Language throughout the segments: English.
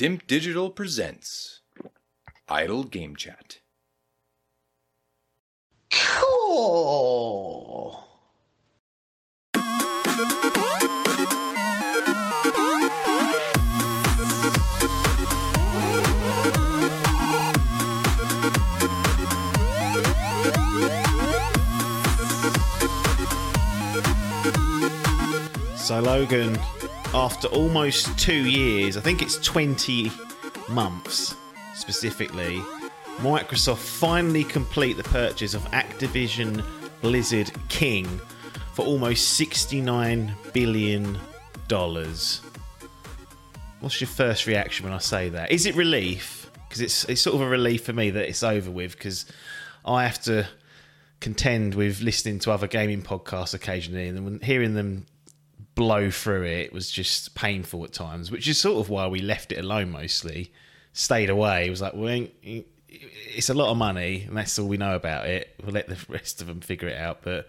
Dimp Digital presents Idle Game Chat. Cool. So, Logan, after almost two years, I think it's 20 months specifically, Microsoft finally complete the purchase of Activision Blizzard King for almost $69 billion. What's your first reaction when I say that? Is it relief? Because it's, it's sort of a relief for me that it's over with because I have to contend with listening to other gaming podcasts occasionally and hearing them blow through it was just painful at times, which is sort of why we left it alone mostly. Stayed away. It was like, well, it's a lot of money, and that's all we know about it. We'll let the rest of them figure it out. But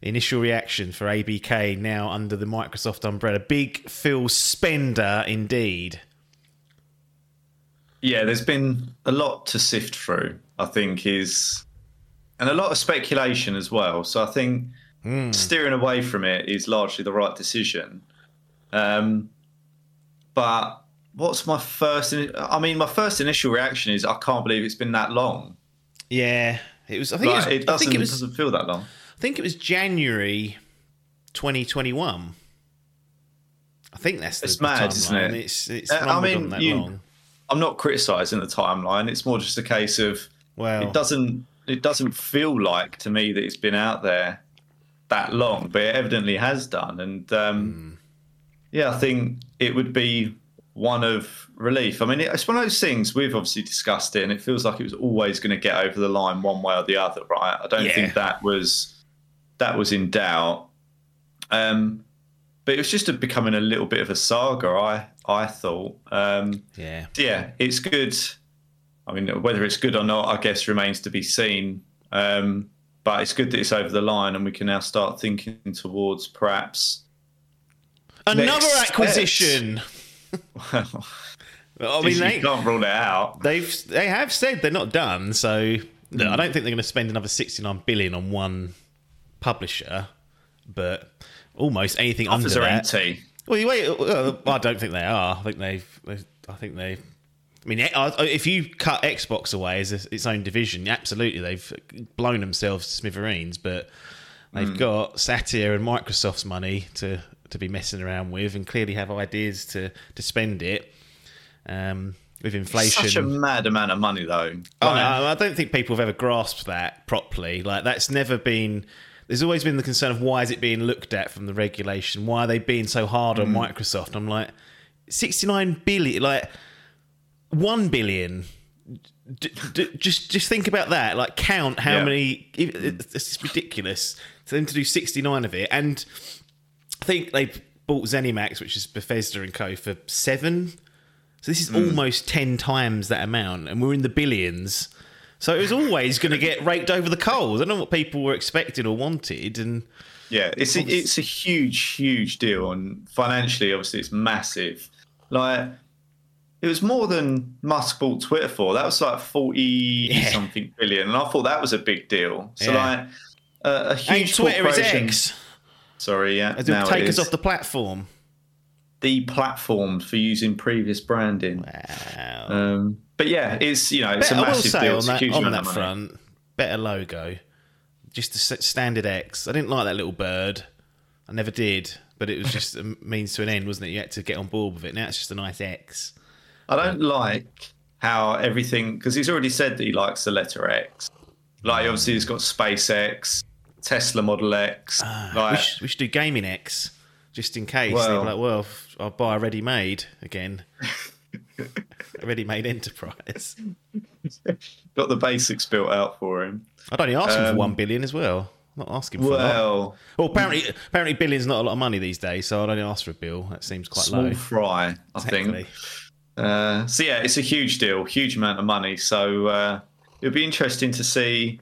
initial reaction for ABK now under the Microsoft umbrella. Big Phil spender indeed. Yeah, there's been a lot to sift through, I think, is and a lot of speculation as well. So I think mm. steering away from it is largely the right decision. Um, but what's my first? I mean, my first initial reaction is I can't believe it's been that long. Yeah, it was. I think like, it, was, it, doesn't, it was, doesn't feel that long. I think it was January 2021. I think that's the, it's mad, the isn't it? It's, it's uh, I mean, you, I'm not criticising the timeline. It's more just a case of well, it doesn't it doesn't feel like to me that it's been out there that long, but it evidently has done. And um, mm. yeah, I think it would be one of relief. I mean, it's one of those things we've obviously discussed it, and it feels like it was always going to get over the line one way or the other, right? I don't yeah. think that was that was in doubt. Um, but it was just a, becoming a little bit of a saga. I I thought. Um, yeah. Yeah, it's good. I mean, whether it's good or not, I guess remains to be seen. Um, but it's good that it's over the line, and we can now start thinking towards perhaps another acquisition. well, I mean, they can't rule it out. They've they have said they're not done, so. I don't think they're going to spend another sixty nine billion on one publisher, but almost anything Offers under are that. Empty. Well, wait, uh, I don't think they are. I think they've. I think they I mean, if you cut Xbox away as its own division, absolutely, they've blown themselves to smithereens. But they've mm. got Satya and Microsoft's money to to be messing around with, and clearly have ideas to to spend it. Um, with inflation, such a mad amount of money, though. Oh, no, I don't think people have ever grasped that properly. Like that's never been. There's always been the concern of why is it being looked at from the regulation? Why are they being so hard on mm. Microsoft? I'm like, 69 billion. Like one billion. D- d- just just think about that. Like count how yeah. many. It's ridiculous for them to do sixty nine of it, and I think they bought ZeniMax, which is Bethesda and Co, for seven. So this is mm. almost ten times that amount, and we're in the billions. So it was always going to get raked over the coals. I don't know what people were expecting or wanted, and yeah, it's a, it's a huge, huge deal, and financially, obviously, it's massive. Like it was more than Musk bought Twitter for. That was like forty yeah. something billion, and I thought that was a big deal. So yeah. like uh, a huge Twitter is X. Sorry, yeah. Now take us off the platform. The platform for using previous branding. Wow. Um, but yeah, it's you know it's better, a massive deal. on that, on that front, better logo. Just the standard X. I didn't like that little bird. I never did, but it was just a means to an end, wasn't it? You had to get on board with it. Now it's just a nice X. I don't like how everything because he's already said that he likes the letter X. Like obviously he's got SpaceX, Tesla Model X. Uh, like, we, should, we, should, do Gaming X just in case. Well, like, well, I'll buy a ready-made again. a ready-made enterprise. got the basics built out for him. I'd only ask um, him for one billion as well. I'm not asking for well. Well, apparently, apparently, billion's not a lot of money these days, so I'd only ask for a bill. That seems quite small low. fry, I exactly. think. Uh, so yeah, it's a huge deal, huge amount of money. So uh, it'll be interesting to see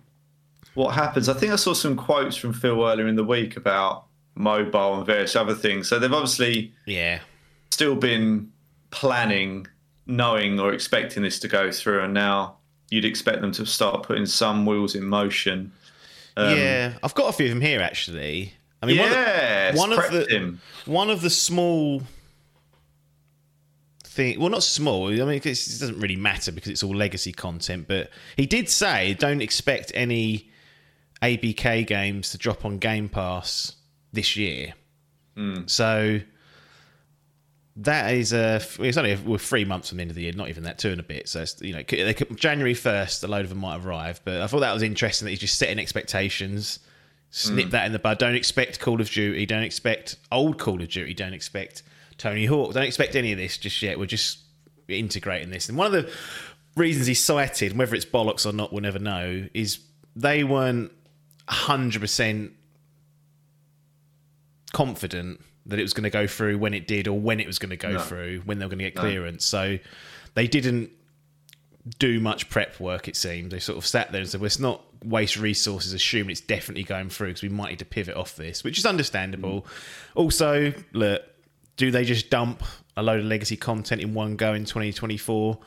what happens. I think I saw some quotes from Phil earlier in the week about mobile and various other things. So they've obviously yeah still been planning knowing or expecting this to go through, and now you'd expect them to start putting some wheels in motion. Um, yeah, I've got a few of them here actually. I mean, yeah, one, of, one of the one of the small thing. Well, not small. I mean, it doesn't really matter because it's all legacy content. But he did say, don't expect any ABK games to drop on Game Pass this year. Mm. So that is a. It's only we're three months from the end of the year, not even that, two and a bit. So you know, they could, January first, a load of them might arrive. But I thought that was interesting that he's just setting expectations. Snip mm. that in the bud. Don't expect Call of Duty. Don't expect old Call of Duty. Don't expect Tony Hawk. Don't expect any of this just yet. We're just integrating this. And one of the reasons he cited, whether it's bollocks or not, we'll never know, is they weren't 100% confident that it was going to go through when it did or when it was going to go no. through, when they were going to get clearance. No. So they didn't do much prep work, it seems. They sort of sat there and said, well, let's not waste resources assuming it's definitely going through because we might need to pivot off this, which is understandable. Mm. Also, look, do they just dump a load of legacy content in one go in 2024?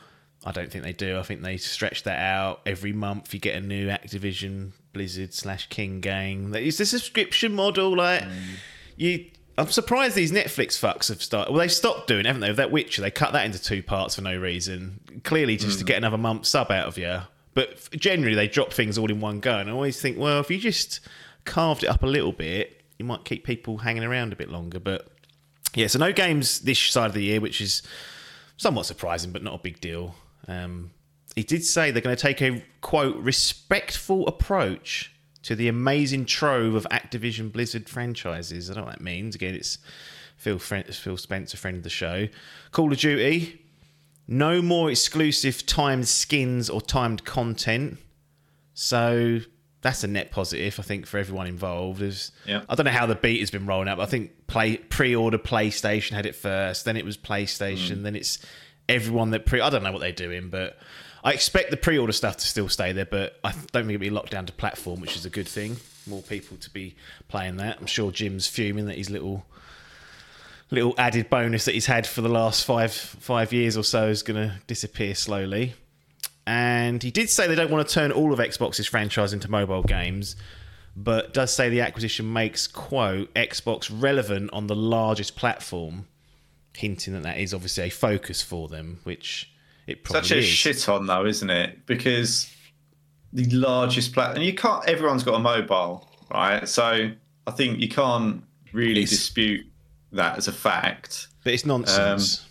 I don't think they do. I think they stretch that out every month. You get a new Activision, Blizzard slash King game. It's the subscription model. Like mm. you, I'm surprised these Netflix fucks have started. Well, they stopped doing, haven't they? With that Witcher, they cut that into two parts for no reason. Clearly, just mm. to get another month sub out of you. But generally, they drop things all in one go. And I always think, well, if you just carved it up a little bit, you might keep people hanging around a bit longer. But yeah, so no games this side of the year, which is somewhat surprising, but not a big deal. Um, he did say they're going to take a quote respectful approach to the amazing trove of Activision Blizzard franchises. I don't know what that means. Again, it's Phil, Phil Spencer, friend of the show. Call of Duty, no more exclusive timed skins or timed content. So that's a net positive, I think, for everyone involved. Is yeah. I don't know how the beat has been rolling out, but I think play pre-order PlayStation had it first, then it was PlayStation, mm. then it's everyone that pre. I don't know what they're doing, but I expect the pre-order stuff to still stay there. But I don't think it'll be locked down to platform, which is a good thing. More people to be playing that. I'm sure Jim's fuming that his little little added bonus that he's had for the last five five years or so is going to disappear slowly. And he did say they don't want to turn all of Xbox's franchise into mobile games, but does say the acquisition makes, quote, Xbox relevant on the largest platform, hinting that that is obviously a focus for them, which it probably Such a is. shit on, though, isn't it? Because the largest platform, and you can't, everyone's got a mobile, right? So I think you can't really it's, dispute that as a fact. But it's nonsense. Um,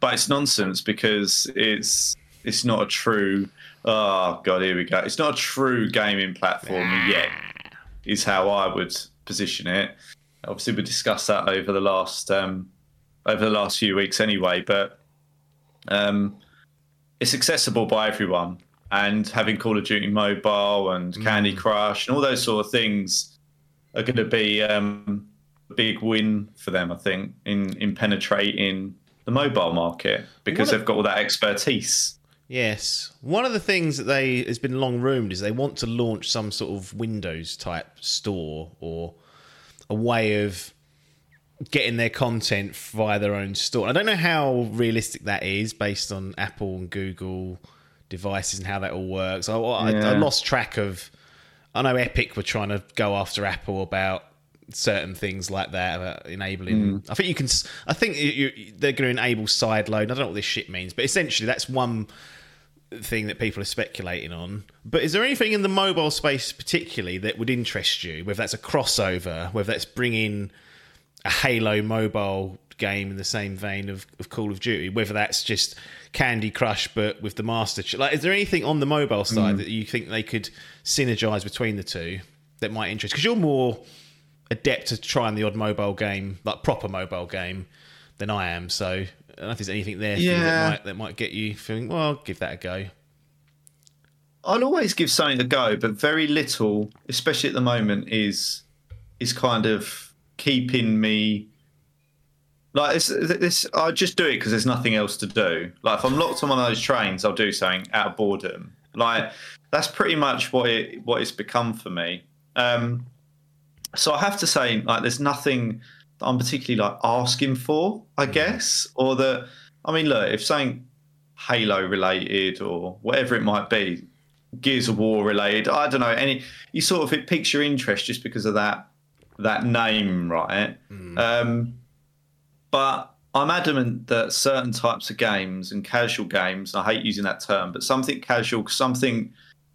but it's nonsense because it's it's not a true. Oh god, here we go. It's not a true gaming platform yet. Is how I would position it. Obviously, we discussed that over the last um, over the last few weeks anyway. But um, it's accessible by everyone, and having Call of Duty Mobile and mm. Candy Crush and all those sort of things are going to be um, a big win for them. I think in in penetrating the mobile market because they've got all that expertise. Yes. One of the things that they has been long rumored is they want to launch some sort of Windows type store or a way of getting their content via their own store. I don't know how realistic that is based on Apple and Google devices and how that all works. I, I, yeah. I lost track of. I know Epic were trying to go after Apple about certain things like that about enabling. Mm. I think you can. I think you, you, they're going to enable sideload. I don't know what this shit means, but essentially that's one thing that people are speculating on. But is there anything in the mobile space particularly that would interest you? Whether that's a crossover, whether that's bringing a Halo mobile game in the same vein of, of Call of Duty, whether that's just Candy Crush but with the Master. Like, is there anything on the mobile side mm. that you think they could synergize between the two that might interest? Because you're more adept at trying the odd mobile game, like proper mobile game, than I am. So I don't know if there's anything there yeah. that might that might get you feeling. Well, I'll give that a go. I'll always give something a go, but very little, especially at the moment, is is kind of keeping me like this. This I just do it because there's nothing else to do. Like if I'm locked on one of those trains, I'll do something out of boredom. Like that's pretty much what it what it's become for me. Um, so I have to say, like, there's nothing I'm particularly like asking for, I mm. guess, or that I mean, look, if something Halo related or whatever it might be, Gears of War related. I don't know any. You sort of it piques your interest just because of that that name, right? Mm. Um, but I'm adamant that certain types of games and casual games, I hate using that term, but something casual, something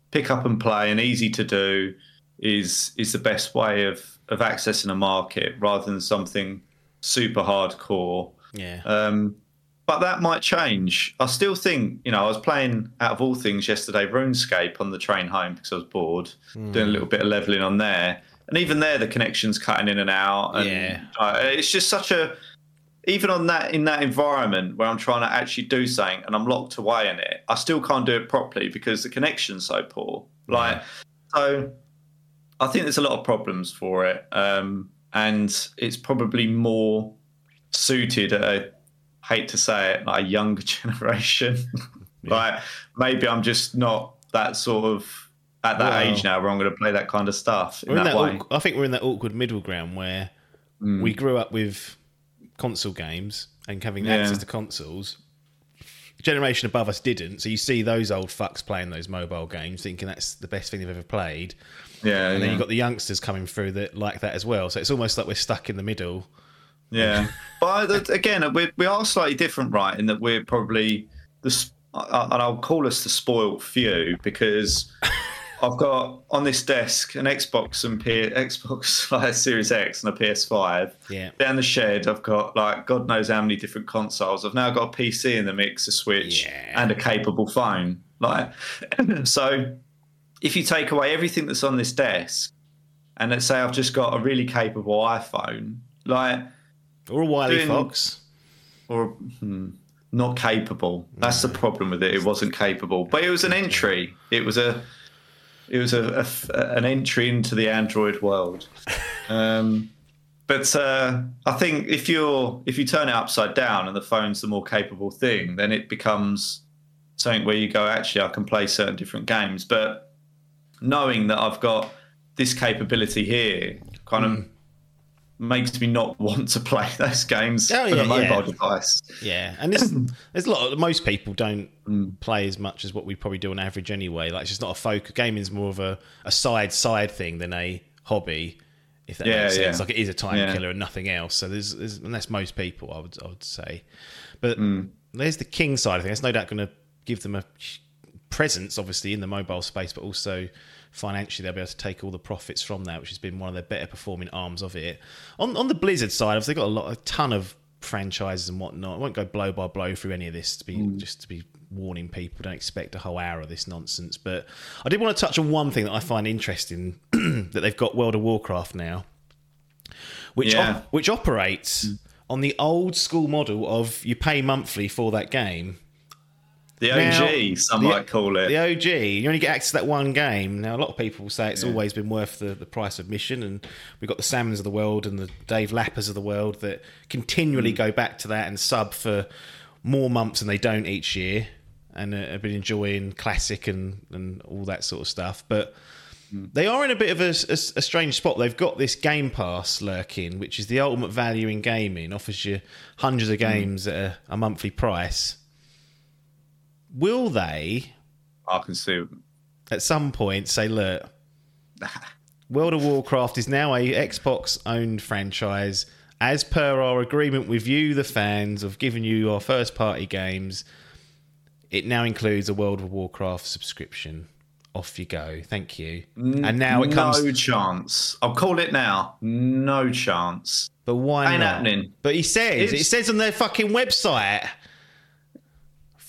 pick up and play and easy to do is is the best way of of accessing a market rather than something super hardcore. Yeah. Um, but that might change. I still think, you know, I was playing out of all things yesterday RuneScape on the train home because I was bored, mm. doing a little bit of leveling on there. And even there, the connection's cutting in and out. And yeah. Uh, it's just such a even on that in that environment where I'm trying to actually do something and I'm locked away in it, I still can't do it properly because the connection's so poor. Like yeah. so I think there's a lot of problems for it. Um, and it's probably more suited I hate to say it, like a younger generation. yeah. like maybe I'm just not that sort of at that well, age now where I'm going to play that kind of stuff. In that, that way. I think we're in that awkward middle ground where mm. we grew up with console games and having yeah. access to consoles. Generation above us didn't, so you see those old fucks playing those mobile games, thinking that's the best thing they've ever played. Yeah, and yeah. then you've got the youngsters coming through that like that as well. So it's almost like we're stuck in the middle. Yeah, but again, we we are slightly different, right? In that we're probably the and I'll call us the spoiled few because I've got on this desk an Xbox and P- Xbox like Series X and a PS5. Yeah. Down the shed, I've got like God knows how many different consoles. I've now got a PC in the mix, a Switch, yeah. and a capable phone. Like, so if you take away everything that's on this desk, and let's say I've just got a really capable iPhone, like, or a Wiley doing, Fox, or hmm, not capable. That's no. the problem with it. It wasn't capable, but it was an entry. It was a it was a, a, an entry into the Android world. Um, but uh, I think if you're if you turn it upside down and the phone's the more capable thing, then it becomes something where you go, actually, I can play certain different games. But knowing that I've got this capability here, kind mm. Makes me not want to play those games oh, yeah, on a mobile yeah. device. Yeah, and there's, there's a lot. Of, most people don't mm. play as much as what we probably do on average anyway. Like it's just not a focus. Gaming is more of a, a side side thing than a hobby. If that yeah, makes sense, like it is a time killer and nothing else. So there's, there's, and that's most people, I would I would say. But mm. there's the king side of things. There's no doubt going to give them a presence, obviously, in the mobile space, but also financially they'll be able to take all the profits from that, which has been one of their better performing arms of it. On on the Blizzard side, they've got a lot, a ton of franchises and whatnot. I won't go blow by blow through any of this to be mm. just to be warning people. Don't expect a whole hour of this nonsense. But I did want to touch on one thing that I find interesting that they've got World of Warcraft now, which yeah. op- which operates. Mm. On the old school model of you pay monthly for that game, the OG, now, some the, might call it. The OG. You only get access to that one game. Now, a lot of people say it's yeah. always been worth the, the price of admission, and we've got the Salmons of the world and the Dave Lappers of the world that continually mm. go back to that and sub for more months than they don't each year, and uh, have been enjoying classic and, and all that sort of stuff. But mm. they are in a bit of a, a, a, strange spot. They've got this Game Pass lurking, which is the ultimate value in gaming, offers you hundreds of mm. games mm. at a, a monthly price will they? I can see at some point say, look, World of Warcraft is now a Xbox owned franchise. As per our agreement with you, the fans, of giving you our first party games, it now includes a World of Warcraft subscription. Off you go. Thank you. And now it comes. No chance. I'll call it now. No chance. But why Ain't not? happening. But he says it's... it says on their fucking website.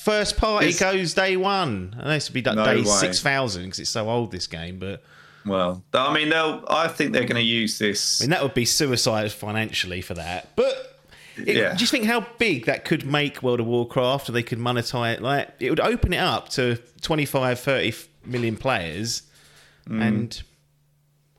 First party it's, goes day one. And this would be like no day six thousand because it's so old this game. But well, I mean, they'll. I think they're going to use this. I mean, that would be suicide financially for that. But it, yeah. do you think how big that could make World of Warcraft? Or they could monetize it? Like it would open it up to 25, 30 million players, mm. and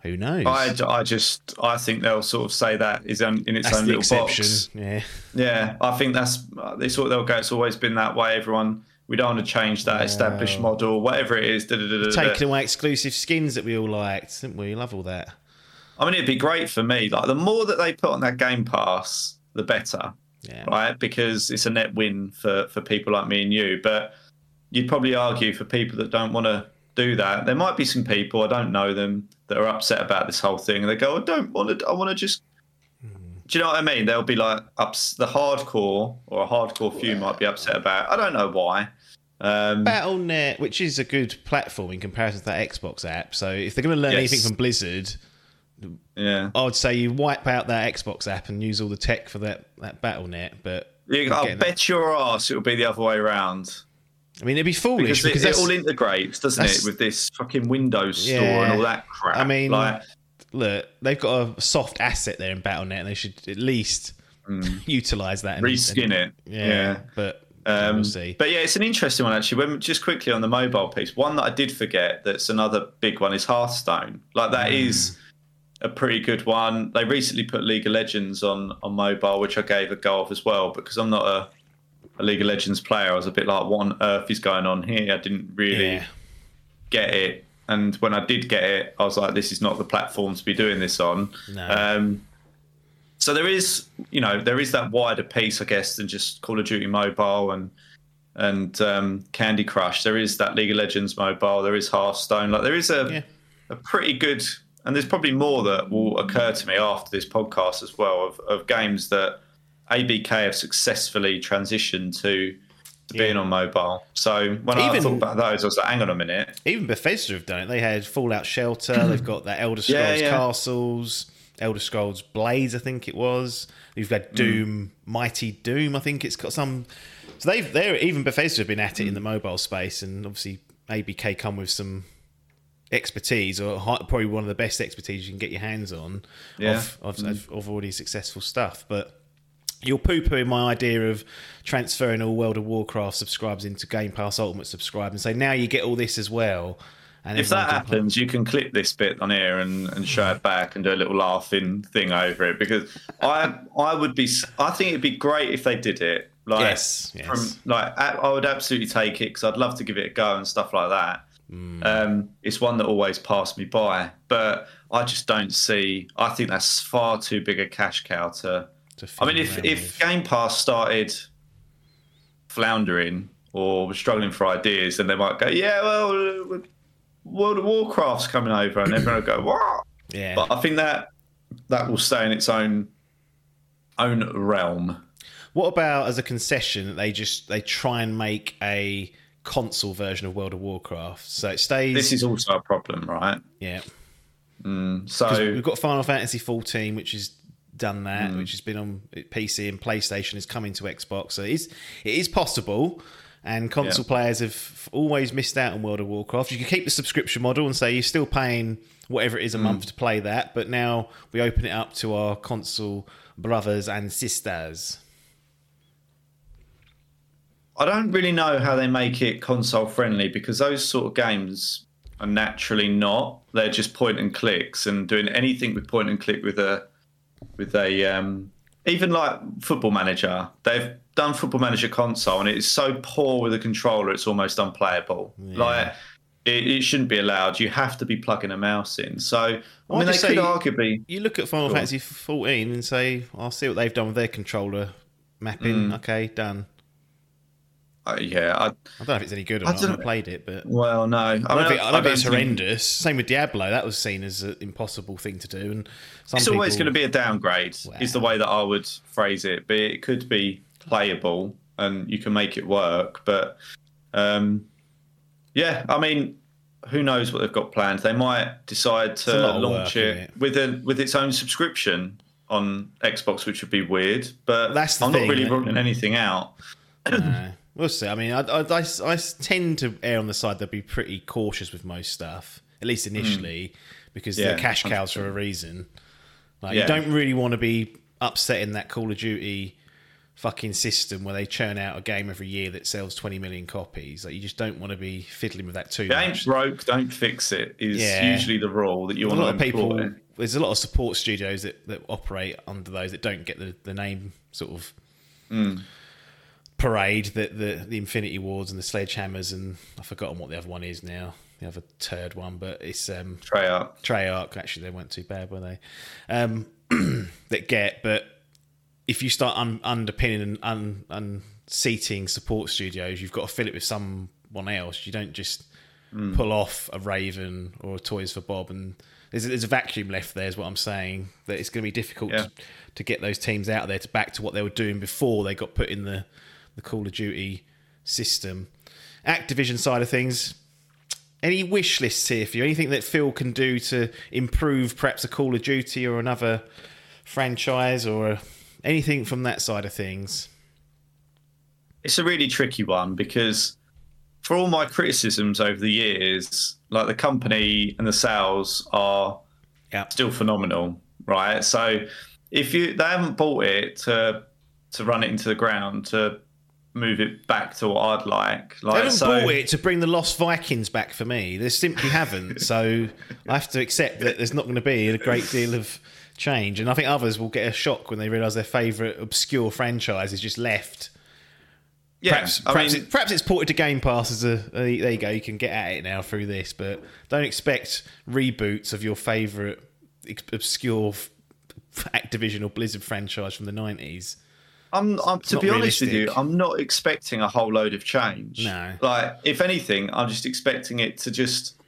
who knows? I, I just I think they'll sort of say that is in, in its that's own little exception. box. Yeah, yeah. I think that's they sort of they'll go. It's always been that way. Everyone, we don't want to change that established model, whatever it is. Da, da, da, Taking away exclusive skins that we all liked, didn't we? Love all that. I mean, it'd be great for me. Like the more that they put on that Game Pass, the better. yeah. right? Because it's a net win for for people like me and you. But you'd probably argue for people that don't want to do that. There might be some people I don't know them that are upset about this whole thing, and they go, "I don't want to. I want to just." Hmm. Do you know what I mean? They'll be like, ups, the hardcore or a hardcore few might be upset about. It. I don't know why. Um, Battle.net, which is a good platform in comparison to that Xbox app. So if they're going to learn yes. anything from Blizzard, yeah, I would say you wipe out that Xbox app and use all the tech for that that BattleNet. But I'll bet that. your ass it'll be the other way around. I mean, it'd be foolish because, because it, it, all integrates, doesn't it, with this fucking Windows store yeah, and all that crap. I mean, like, look, they've got a soft asset there in BattleNet, and they should at least mm. utilize that. And, Reskin and, it. Yeah, yeah. but um, we'll see. But yeah, it's an interesting one actually. When just quickly on the mobile piece, one that I did forget that's another big one is Hearthstone. Like that mm. is a pretty good one. They recently put League of Legends on on mobile, which I gave a go of as well because I'm not a a League of Legends player, I was a bit like, what on earth is going on here? I didn't really yeah. get it. And when I did get it, I was like, this is not the platform to be doing this on. No. Um, so there is, you know, there is that wider piece, I guess, than just Call of Duty Mobile and and um, Candy Crush. There is that League of Legends Mobile. There is Hearthstone. Like there is a yeah. a pretty good, and there's probably more that will occur to me after this podcast as well of, of games that ABK have successfully transitioned to, being on mobile. So when even, I thought about those, I was like, hang on a minute. Even Bethesda have done it. They had Fallout Shelter. they've got that Elder Scrolls yeah, yeah. Castles, Elder Scrolls Blades, I think it was. You've got mm. Doom, mm. Mighty Doom. I think it's got some. So they've they're even Bethesda have been at it mm. in the mobile space, and obviously ABK come with some expertise or probably one of the best expertise you can get your hands on of, of, mm. of already successful stuff. But you're poo pooing my idea of transferring all World of Warcraft subscribers into Game Pass Ultimate subscribe and say now you get all this as well. And if that happens, you can clip this bit on here and, and show it back and do a little laughing thing over it because I I would be I think it'd be great if they did it. Like, yes, yes. From, like I would absolutely take it because I'd love to give it a go and stuff like that. Mm. Um, it's one that always passed me by, but I just don't see. I think that's far too big a cash cow to I mean, if if Game Pass started floundering or was struggling for ideas, then they might go, yeah, well, World of Warcraft's coming over, and everyone will go, what? Yeah. But I think that that will stay in its own own realm. What about as a concession that they just they try and make a console version of World of Warcraft, so it stays. This is also a problem, right? Yeah. Mm, so we've got Final Fantasy 14, which is done that, mm. which has been on PC and PlayStation, is coming to Xbox. So it is, it is possible. And console yeah. players have always missed out on World of Warcraft. You can keep the subscription model and say you're still paying whatever it is a mm. month to play that, but now we open it up to our console brothers and sisters. I don't really know how they make it console friendly because those sort of games are naturally not. They're just point and clicks, and doing anything with point and click with a with a um, even like Football Manager. They've done Football Manager console, and it's so poor with a controller, it's almost unplayable. Yeah. Like it, it, shouldn't be allowed. You have to be plugging a mouse in. So I mean, they could arguably. You look at Final cool. Fantasy 14 and say, "I'll see what they've done with their controller mapping." Mm. Okay, done. Uh, yeah, I, I, don't know if it's any good or I not. I haven't played it, but well, no, I, I don't, think, I it's horrendous. Same with Diablo; that was seen as an impossible thing to do, and it's people... always going to be a downgrade. Wow. Is the way that I would phrase it, but it could be playable and you can make it work. But um, yeah, I mean, who knows what they've got planned? They might decide to launch work, it, it, with a with its own subscription on Xbox, which would be weird. But That's I'm thing, not really ruling anything out. We'll see. I mean, I, I, I, I, tend to err on the side that be pretty cautious with most stuff, at least initially, mm. because yeah, they're cash cows 100%. for a reason. Like, yeah. you don't really want to be upsetting that Call of Duty fucking system where they churn out a game every year that sells 20 million copies. Like, you just don't want to be fiddling with that too Game much. broke, don't fix it, is yeah. usually the rule that you want a lot of people. There's a lot of support studios that, that operate under those that don't get the, the name sort of. Mm parade that the the Infinity Wards and the Sledgehammers and I've forgotten what the other one is now. The other turd one, but it's um Treyarch. Treyarch. Actually, they weren't too bad, were they? Um, that get, but if you start un- underpinning and un- unseating support studios, you've got to fill it with someone else. You don't just mm. pull off a Raven or a Toys for Bob and there's, there's a vacuum left there is what I'm saying that it's going to be difficult yeah. to, to, get those teams out there to back to what they were doing before they got put in the the Call of Duty system. Activision side of things, any wish lists here for you? Anything that Phil can do to improve perhaps a Call of Duty or another franchise or anything from that side of things? It's a really tricky one because for all my criticisms over the years, like the company and the sales are still phenomenal, right? So if you they haven't bought it to to run it into the ground to move it back to what I'd like. Like they haven't so, bought it to bring the Lost Vikings back for me. They simply haven't. so I have to accept that there's not going to be a great deal of change, and I think others will get a shock when they realise their favourite obscure franchise is just left. Yeah, perhaps, perhaps, mean, it, perhaps, it's ported to Game Pass as a, a, there you go. You can get at it now through this, but don't expect reboots of your favourite obscure Activision or Blizzard franchise from the nineties. I'm, I'm to be honest with you, I'm not expecting a whole load of change. No, like if anything, I'm just expecting it to just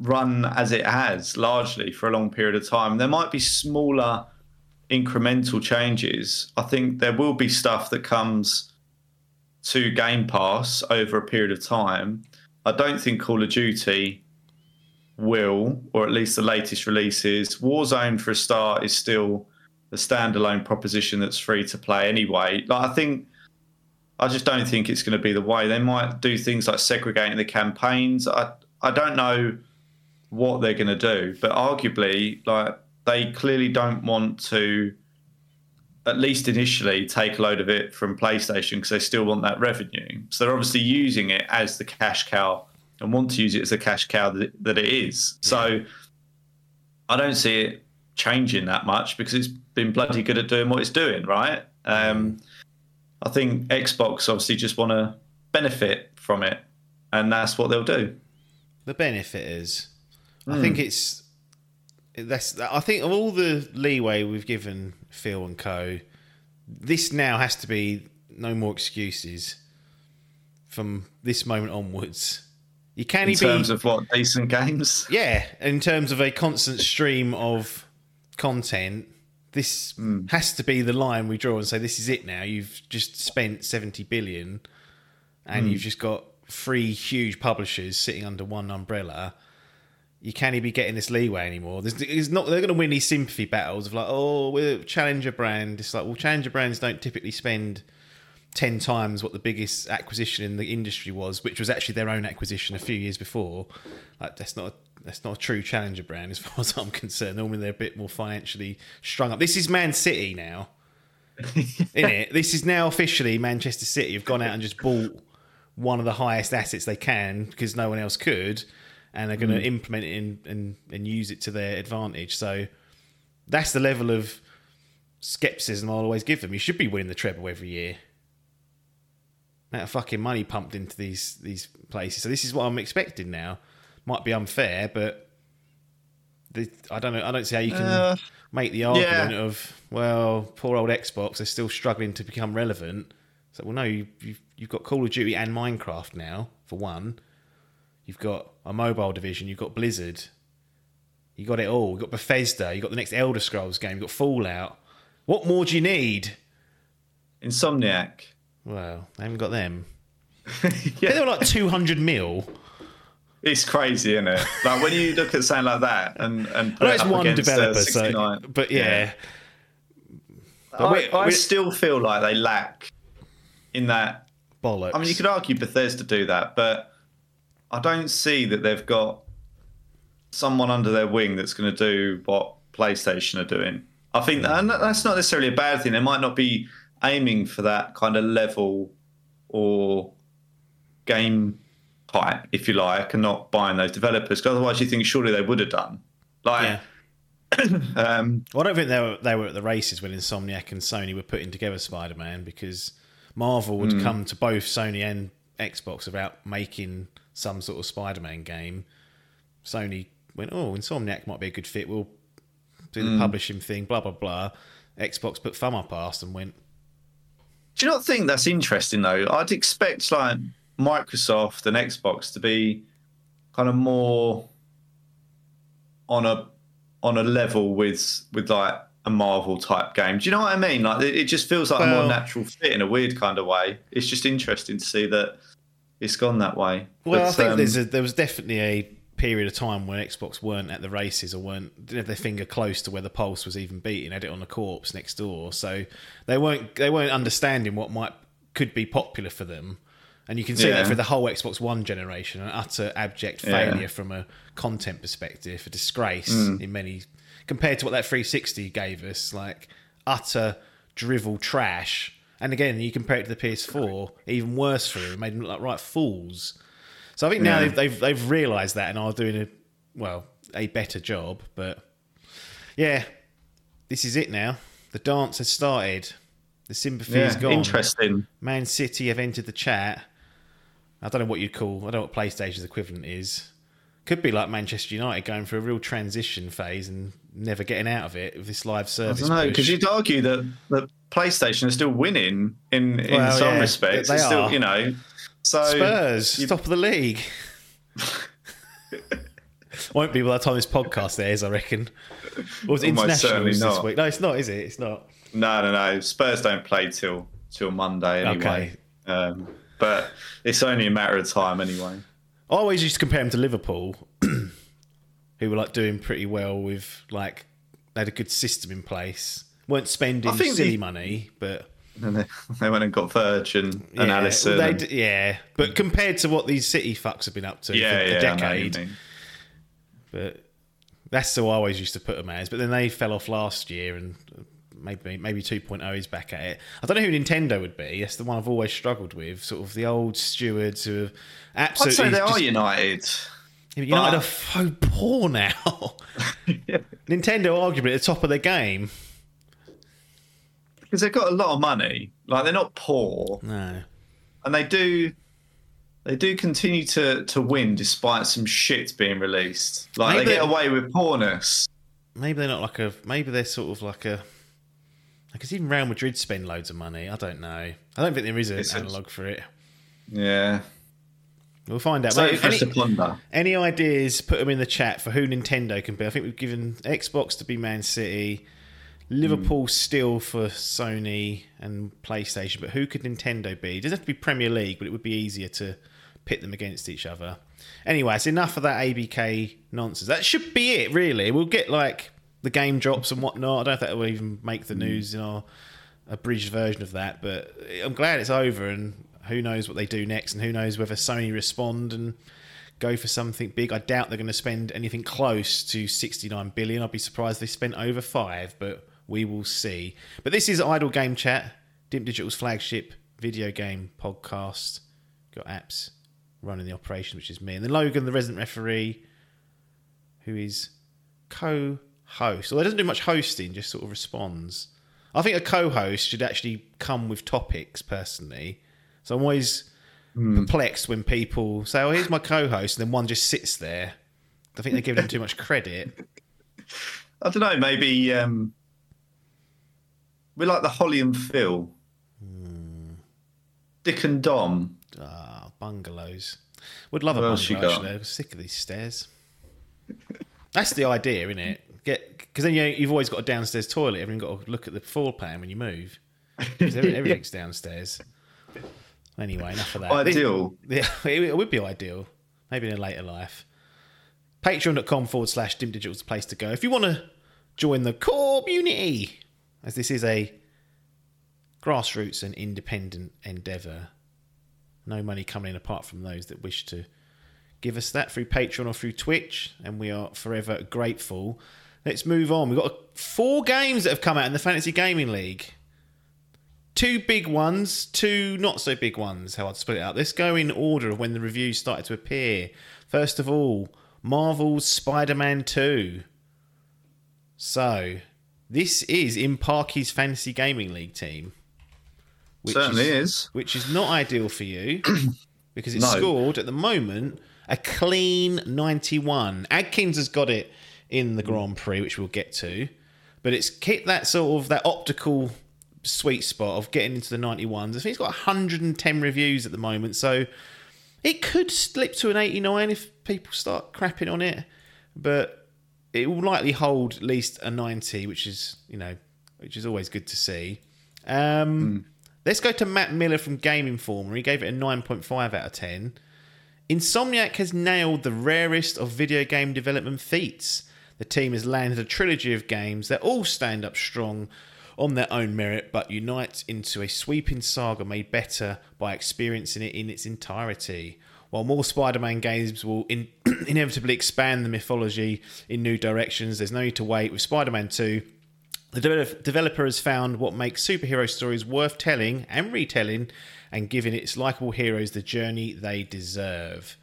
run as it has largely for a long period of time. There might be smaller incremental changes. I think there will be stuff that comes to Game Pass over a period of time. I don't think Call of Duty will, or at least the latest releases. Warzone, for a start, is still a standalone proposition that's free to play anyway. Like I think, I just don't think it's going to be the way. They might do things like segregating the campaigns. I I don't know what they're going to do. But arguably, like they clearly don't want to, at least initially, take a load of it from PlayStation because they still want that revenue. So they're obviously using it as the cash cow and want to use it as a cash cow that, that it is. So I don't see it changing that much because it's been bloody good at doing what it's doing, right? Um, I think Xbox obviously just want to benefit from it, and that's what they'll do. The benefit is Mm. I think hmm. it's that's. I think of all the leeway we've given Phil and Co, this now has to be no more excuses from this moment onwards. You can in terms be, of what decent games. Yeah, in terms of a constant stream of content, this mm. has to be the line we draw and say this is it now. You've just spent seventy billion, and mm. you've just got three huge publishers sitting under one umbrella you can't even be getting this leeway anymore. There's, not they're going to win these sympathy battles of like, oh, we're challenger brand. It's like, well, challenger brands don't typically spend ten times what the biggest acquisition in the industry was, which was actually their own acquisition a few years before. Like, that's not a, that's not a true challenger brand as far as I'm concerned. Normally they're a bit more financially strung up. This is Man City now, isn't it? This is now officially Manchester City. Have gone out and just bought one of the highest assets they can because no one else could and they're going to mm. implement it in, and and use it to their advantage. So that's the level of skepticism I'll always give them. You should be winning the treble every year. Of fucking money pumped into these these places. So this is what I'm expecting now. Might be unfair, but the, I don't know. I don't see how you can uh, make the argument yeah. of well, poor old Xbox. They're still struggling to become relevant. So well, no, you, you've you've got Call of Duty and Minecraft now for one. You've got a mobile division. You've got Blizzard. You got it all. You got Bethesda. You got the next Elder Scrolls game. You got Fallout. What more do you need? Insomniac. Well, they haven't got them. yeah. They were like two hundred mil. It's crazy, isn't it? Like when you look at something like that, and and put it's one uh, developer, so, but yeah. yeah. But I, I still feel like they lack in that bollocks. I mean, you could argue Bethesda do that, but I don't see that they've got someone under their wing that's going to do what PlayStation are doing. I think that, and that's not necessarily a bad thing. They might not be aiming for that kind of level or game type, if you like, and not buying those developers. Because otherwise, you think surely they would have done. Like, yeah. um, well, I don't think they were they were at the races when Insomniac and Sony were putting together Spider Man because Marvel would mm. come to both Sony and Xbox about making some sort of Spider-Man game, Sony went, "Oh, Insomniac might be a good fit. We'll do the mm. publishing thing." Blah blah blah. Xbox put thumb up arse and went. Do you not think that's interesting though? I'd expect like Microsoft and Xbox to be kind of more on a on a level with with like a Marvel type game. Do you know what I mean? Like it, just feels like well, a more natural fit in a weird kind of way. It's just interesting to see that it's gone that way. Well, but, I think um, there's a, there was definitely a period of time when Xbox weren't at the races or weren't didn't have their finger close to where the pulse was even beating, had it on the corpse next door. So they weren't they weren't understanding what might could be popular for them. And you can see yeah. that for the whole Xbox One generation, an utter abject failure yeah. from a content perspective, a disgrace mm. in many compared to what that 360 gave us, like utter drivel trash. And again, you compare it to the PS4, even worse for them, made them look like right fools. So I think now yeah. they've, they've, they've realised that and are doing a well a better job. But yeah, this is it now. The dance has started. The sympathy yeah, is gone. Interesting. Man City have entered the chat. I don't know what you'd call. I don't know what PlayStation's equivalent is. Could be like Manchester United going through a real transition phase and never getting out of it with this live service. I don't know because you'd argue that that PlayStation is still winning in in well, some yeah, respects. They it's are. still, you know. So Spurs, you... top of the league. Won't be by the time this podcast airs, I reckon. Or was international this week? No, it's not, is it? It's not. No, no, no. Spurs don't play till till Monday anyway. Okay. Um, but it's only a matter of time anyway. I always used to compare them to Liverpool, who were like doing pretty well with like they had a good system in place, weren't spending silly the, money, but and they, they went and got Virg and, yeah, and Alisson. Well, and... yeah, but compared to what these City fucks have been up to yeah, for yeah, a decade, but that's who I always used to put them as. But then they fell off last year, and maybe maybe 2.0 is back at it. I don't know who Nintendo would be. That's the one I've always struggled with. Sort of the old stewards who have absolutely. I'd say they just, are United. United but... are so poor now. yeah. Nintendo arguably at the top of their game because they've got a lot of money. Like they're not poor. No. And they do they do continue to to win despite some shit being released. Like maybe they get away with poorness. Maybe they're not like a maybe they're sort of like a because even Real Madrid spend loads of money. I don't know. I don't think there is an analog for it. Yeah. We'll find out. So any, any ideas? Put them in the chat for who Nintendo can be. I think we've given Xbox to be Man City, Liverpool mm. still for Sony and PlayStation, but who could Nintendo be? It doesn't have to be Premier League, but it would be easier to pit them against each other. Anyway, it's enough of that ABK nonsense. That should be it, really. We'll get like the game drops and whatnot. I don't think it will even make the news in our abridged version of that, but I'm glad it's over and who knows what they do next and who knows whether Sony respond and go for something big. I doubt they're going to spend anything close to 69 billion. I'd be surprised if they spent over 5, but we will see. But this is Idle Game Chat, Dimp Digital's flagship video game podcast. Got apps running the operation, which is me. And then Logan, the resident referee, who is co host. Although he doesn't do much hosting, just sort of responds. I think a co host should actually come with topics, personally. So I'm always mm. perplexed when people say, Oh, here's my co host, and then one just sits there. I think they're giving him too much credit. I don't know, maybe um, we're like the Holly and Phil. Hmm. Dick and Dom. Ah, bungalows. Would love what a bungalow. Actually, I'm sick of these stairs. That's the idea, isn't it? Because then you you've always got a downstairs toilet. Everyone got to look at the floor plan when you move. Everything's downstairs. Anyway, enough of that. Ideal. Yeah, it would be ideal. Maybe in a later life. Patreon.com forward slash dimp digital is the place to go. If you want to join the core community, as this is a grassroots and independent endeavour. No money coming in apart from those that wish to give us that through Patreon or through Twitch, and we are forever grateful. Let's move on. We've got four games that have come out in the Fantasy Gaming League. Two big ones, two not so big ones, how I'd split it up. Let's go in order of when the reviews started to appear. First of all, Marvel's Spider Man 2. So, this is in Parky's Fantasy Gaming League team. Which Certainly is, is. Which is not ideal for you because it's no. scored at the moment a clean 91. Adkins has got it in the Grand Prix, which we'll get to. but it's hit that sort of that optical sweet spot of getting into the 91s. I think it's got 110 reviews at the moment, so it could slip to an 89 if people start crapping on it, but it will likely hold at least a 90, which is you know, which is always good to see. Um, mm. Let's go to Matt Miller from Game Informer. He gave it a 9.5 out of 10. Insomniac has nailed the rarest of video game development feats. The team has landed a trilogy of games that all stand up strong on their own merit, but unite into a sweeping saga made better by experiencing it in its entirety. While more Spider Man games will in- inevitably expand the mythology in new directions, there's no need to wait. With Spider Man 2, the de- developer has found what makes superhero stories worth telling and retelling and giving its likable heroes the journey they deserve.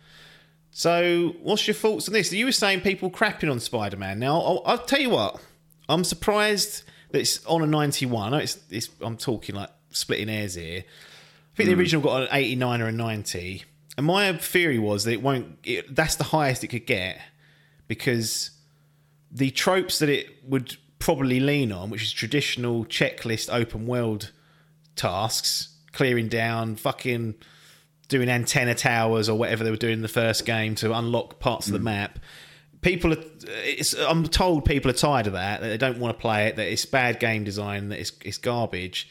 So, what's your thoughts on this? You were saying people crapping on Spider Man. Now, I'll, I'll, tell you what, I'm surprised that it's on a 91. It's, it's, I'm talking like splitting hairs here. I think mm. the hmm. original got an 89 or a 90. And my theory was that it won't, it, that's the highest it could get because the tropes that it would probably lean on, which is traditional checklist open world tasks, clearing down, fucking doing antenna towers or whatever they were doing in the first game to unlock parts mm. of the mm. map. People are, I'm told people are tired of that, that they don't want to play it, that it's bad game design, that it's, it's garbage.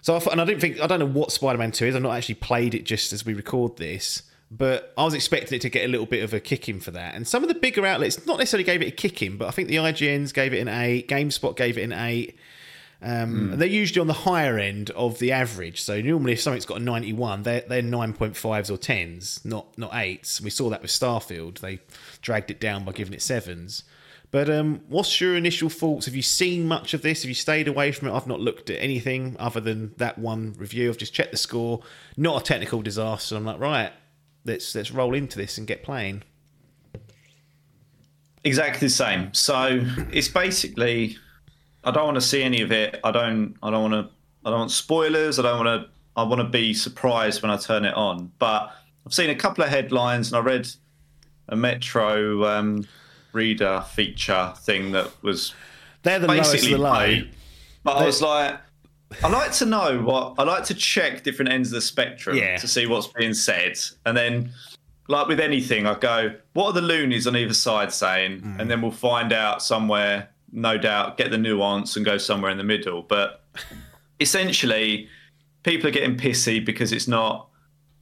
So, I thought, and I don't think, I don't know what Spider Man 2 is. I've not actually played it just as we record this but I was expecting it to get a little bit of a kicking for that. And some of the bigger outlets not necessarily gave it a kicking, but I think the IGNs gave it an eight, GameSpot gave it an eight. Um, mm. They're usually on the higher end of the average. So normally, if something's got a 91, they're, they're 9.5s or 10s, not not 8s. We saw that with Starfield. They dragged it down by giving it 7s. But um, what's your initial thoughts? Have you seen much of this? Have you stayed away from it? I've not looked at anything other than that one review. I've just checked the score. Not a technical disaster. I'm like, right, let's let's roll into this and get playing. Exactly the same. So it's basically I don't want to see any of it. I don't I don't want to I don't want spoilers. I don't want to I want to be surprised when I turn it on. But I've seen a couple of headlines and I read a Metro um, reader feature thing that was they're the basically lowest the low. But I was like, I like to know what I like to check different ends of the spectrum yeah. to see what's being said, and then, like with anything, I go, "What are the loonies on either side saying?" Mm. And then we'll find out somewhere. No doubt, get the nuance and go somewhere in the middle. But essentially, people are getting pissy because it's not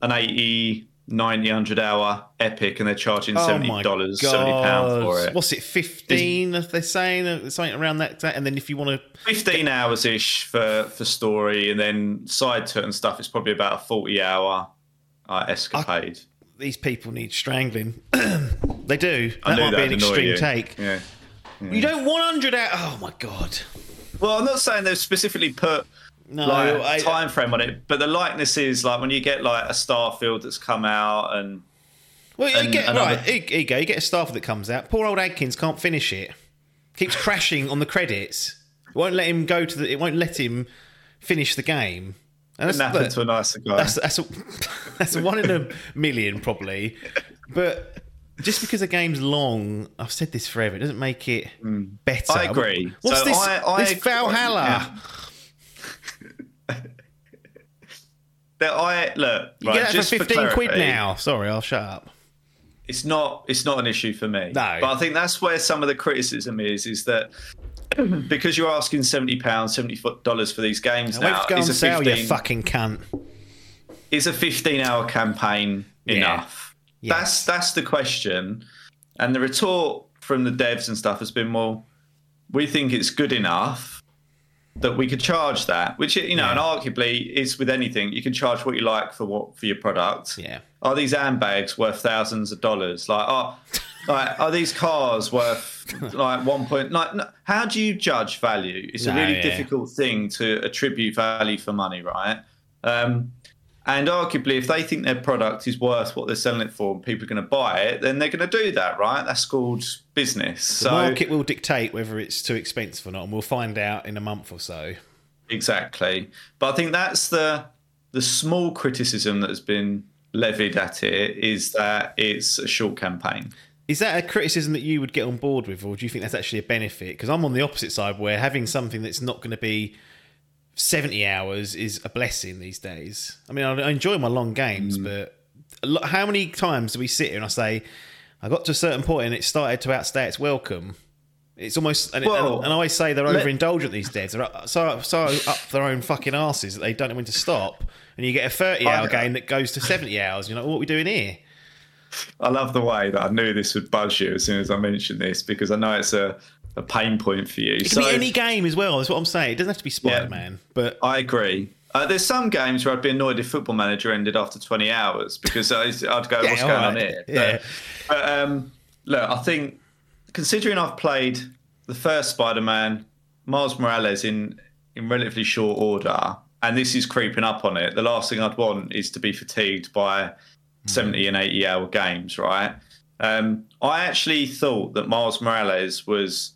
an 80 90 100 hour epic and they're charging oh $70 $70 for it. What's it 15 if they're saying uh, something around that and then if you want to 15 hours ish for for story and then side to it and stuff it's probably about a 40 hour uh, escapade. I, these people need strangling. They do. That might be an extreme you. take. Yeah. You don't 100 hours oh my god well i'm not saying they've specifically put no, like I, time frame on it. But the likeness is like when you get like a Starfield that's come out and. Well, and, you get another... right. Here you go. You get a Starfield that comes out. Poor old Adkins can't finish it. Keeps crashing on the credits. It won't let him go to the. It won't let him finish the game. And that's nothing to a nicer guy. That's that's a, that's one in a million probably. But just because a game's long, I've said this forever. It doesn't make it mm. better. I agree. What's so this? I, I, this Valhalla. Yeah. that I look. You right, get that for fifteen clarity, quid now. Sorry, I'll shut up. It's not. It's not an issue for me. No, but I think that's where some of the criticism is. Is that because you're asking seventy pounds, seventy dollars for these games now? now go is a sale, 15, you fucking cunt. Is a fifteen-hour campaign yeah. enough? Yes. That's that's the question, and the retort from the devs and stuff has been, well, we think it's good enough that we could charge that, which you know, yeah. and arguably is with anything, you can charge what you like for what for your product. Yeah. Are these handbags worth thousands of dollars? Like, are like are these cars worth like one point? Like, no, how do you judge value? It's no, a really yeah. difficult thing to attribute value for money, right? Um, and arguably, if they think their product is worth what they're selling it for and people are going to buy it, then they're going to do that, right? That's called business. The so, market will dictate whether it's too expensive or not, and we'll find out in a month or so. Exactly. But I think that's the the small criticism that has been levied at it is that it's a short campaign. Is that a criticism that you would get on board with, or do you think that's actually a benefit? Because I'm on the opposite side, where having something that's not going to be 70 hours is a blessing these days. I mean, I enjoy my long games, mm. but how many times do we sit here and I say, I got to a certain point and it started to outstay its welcome? It's almost, and, and, I always say they're overindulgent these days. They're so, so up their own fucking asses that they don't know when to stop. And you get a 30 hour game that goes to 70 hours. You're like, what are we doing here? I love the way that I knew this would buzz you as soon as I mentioned this because I know it's a, a pain point for you. It can so, be any game as well. That's what I'm saying. It doesn't have to be Spider Man. Yeah, but I agree. Uh, there's some games where I'd be annoyed if Football Manager ended after 20 hours because I'd go, yeah, "What's going right. on here?" Yeah. But, but um, look, I think considering I've played the first Spider-Man, Miles Morales in in relatively short order, and this is creeping up on it. The last thing I'd want is to be fatigued by 70 and 80 hour games, right? Um, I actually thought that Miles Morales was.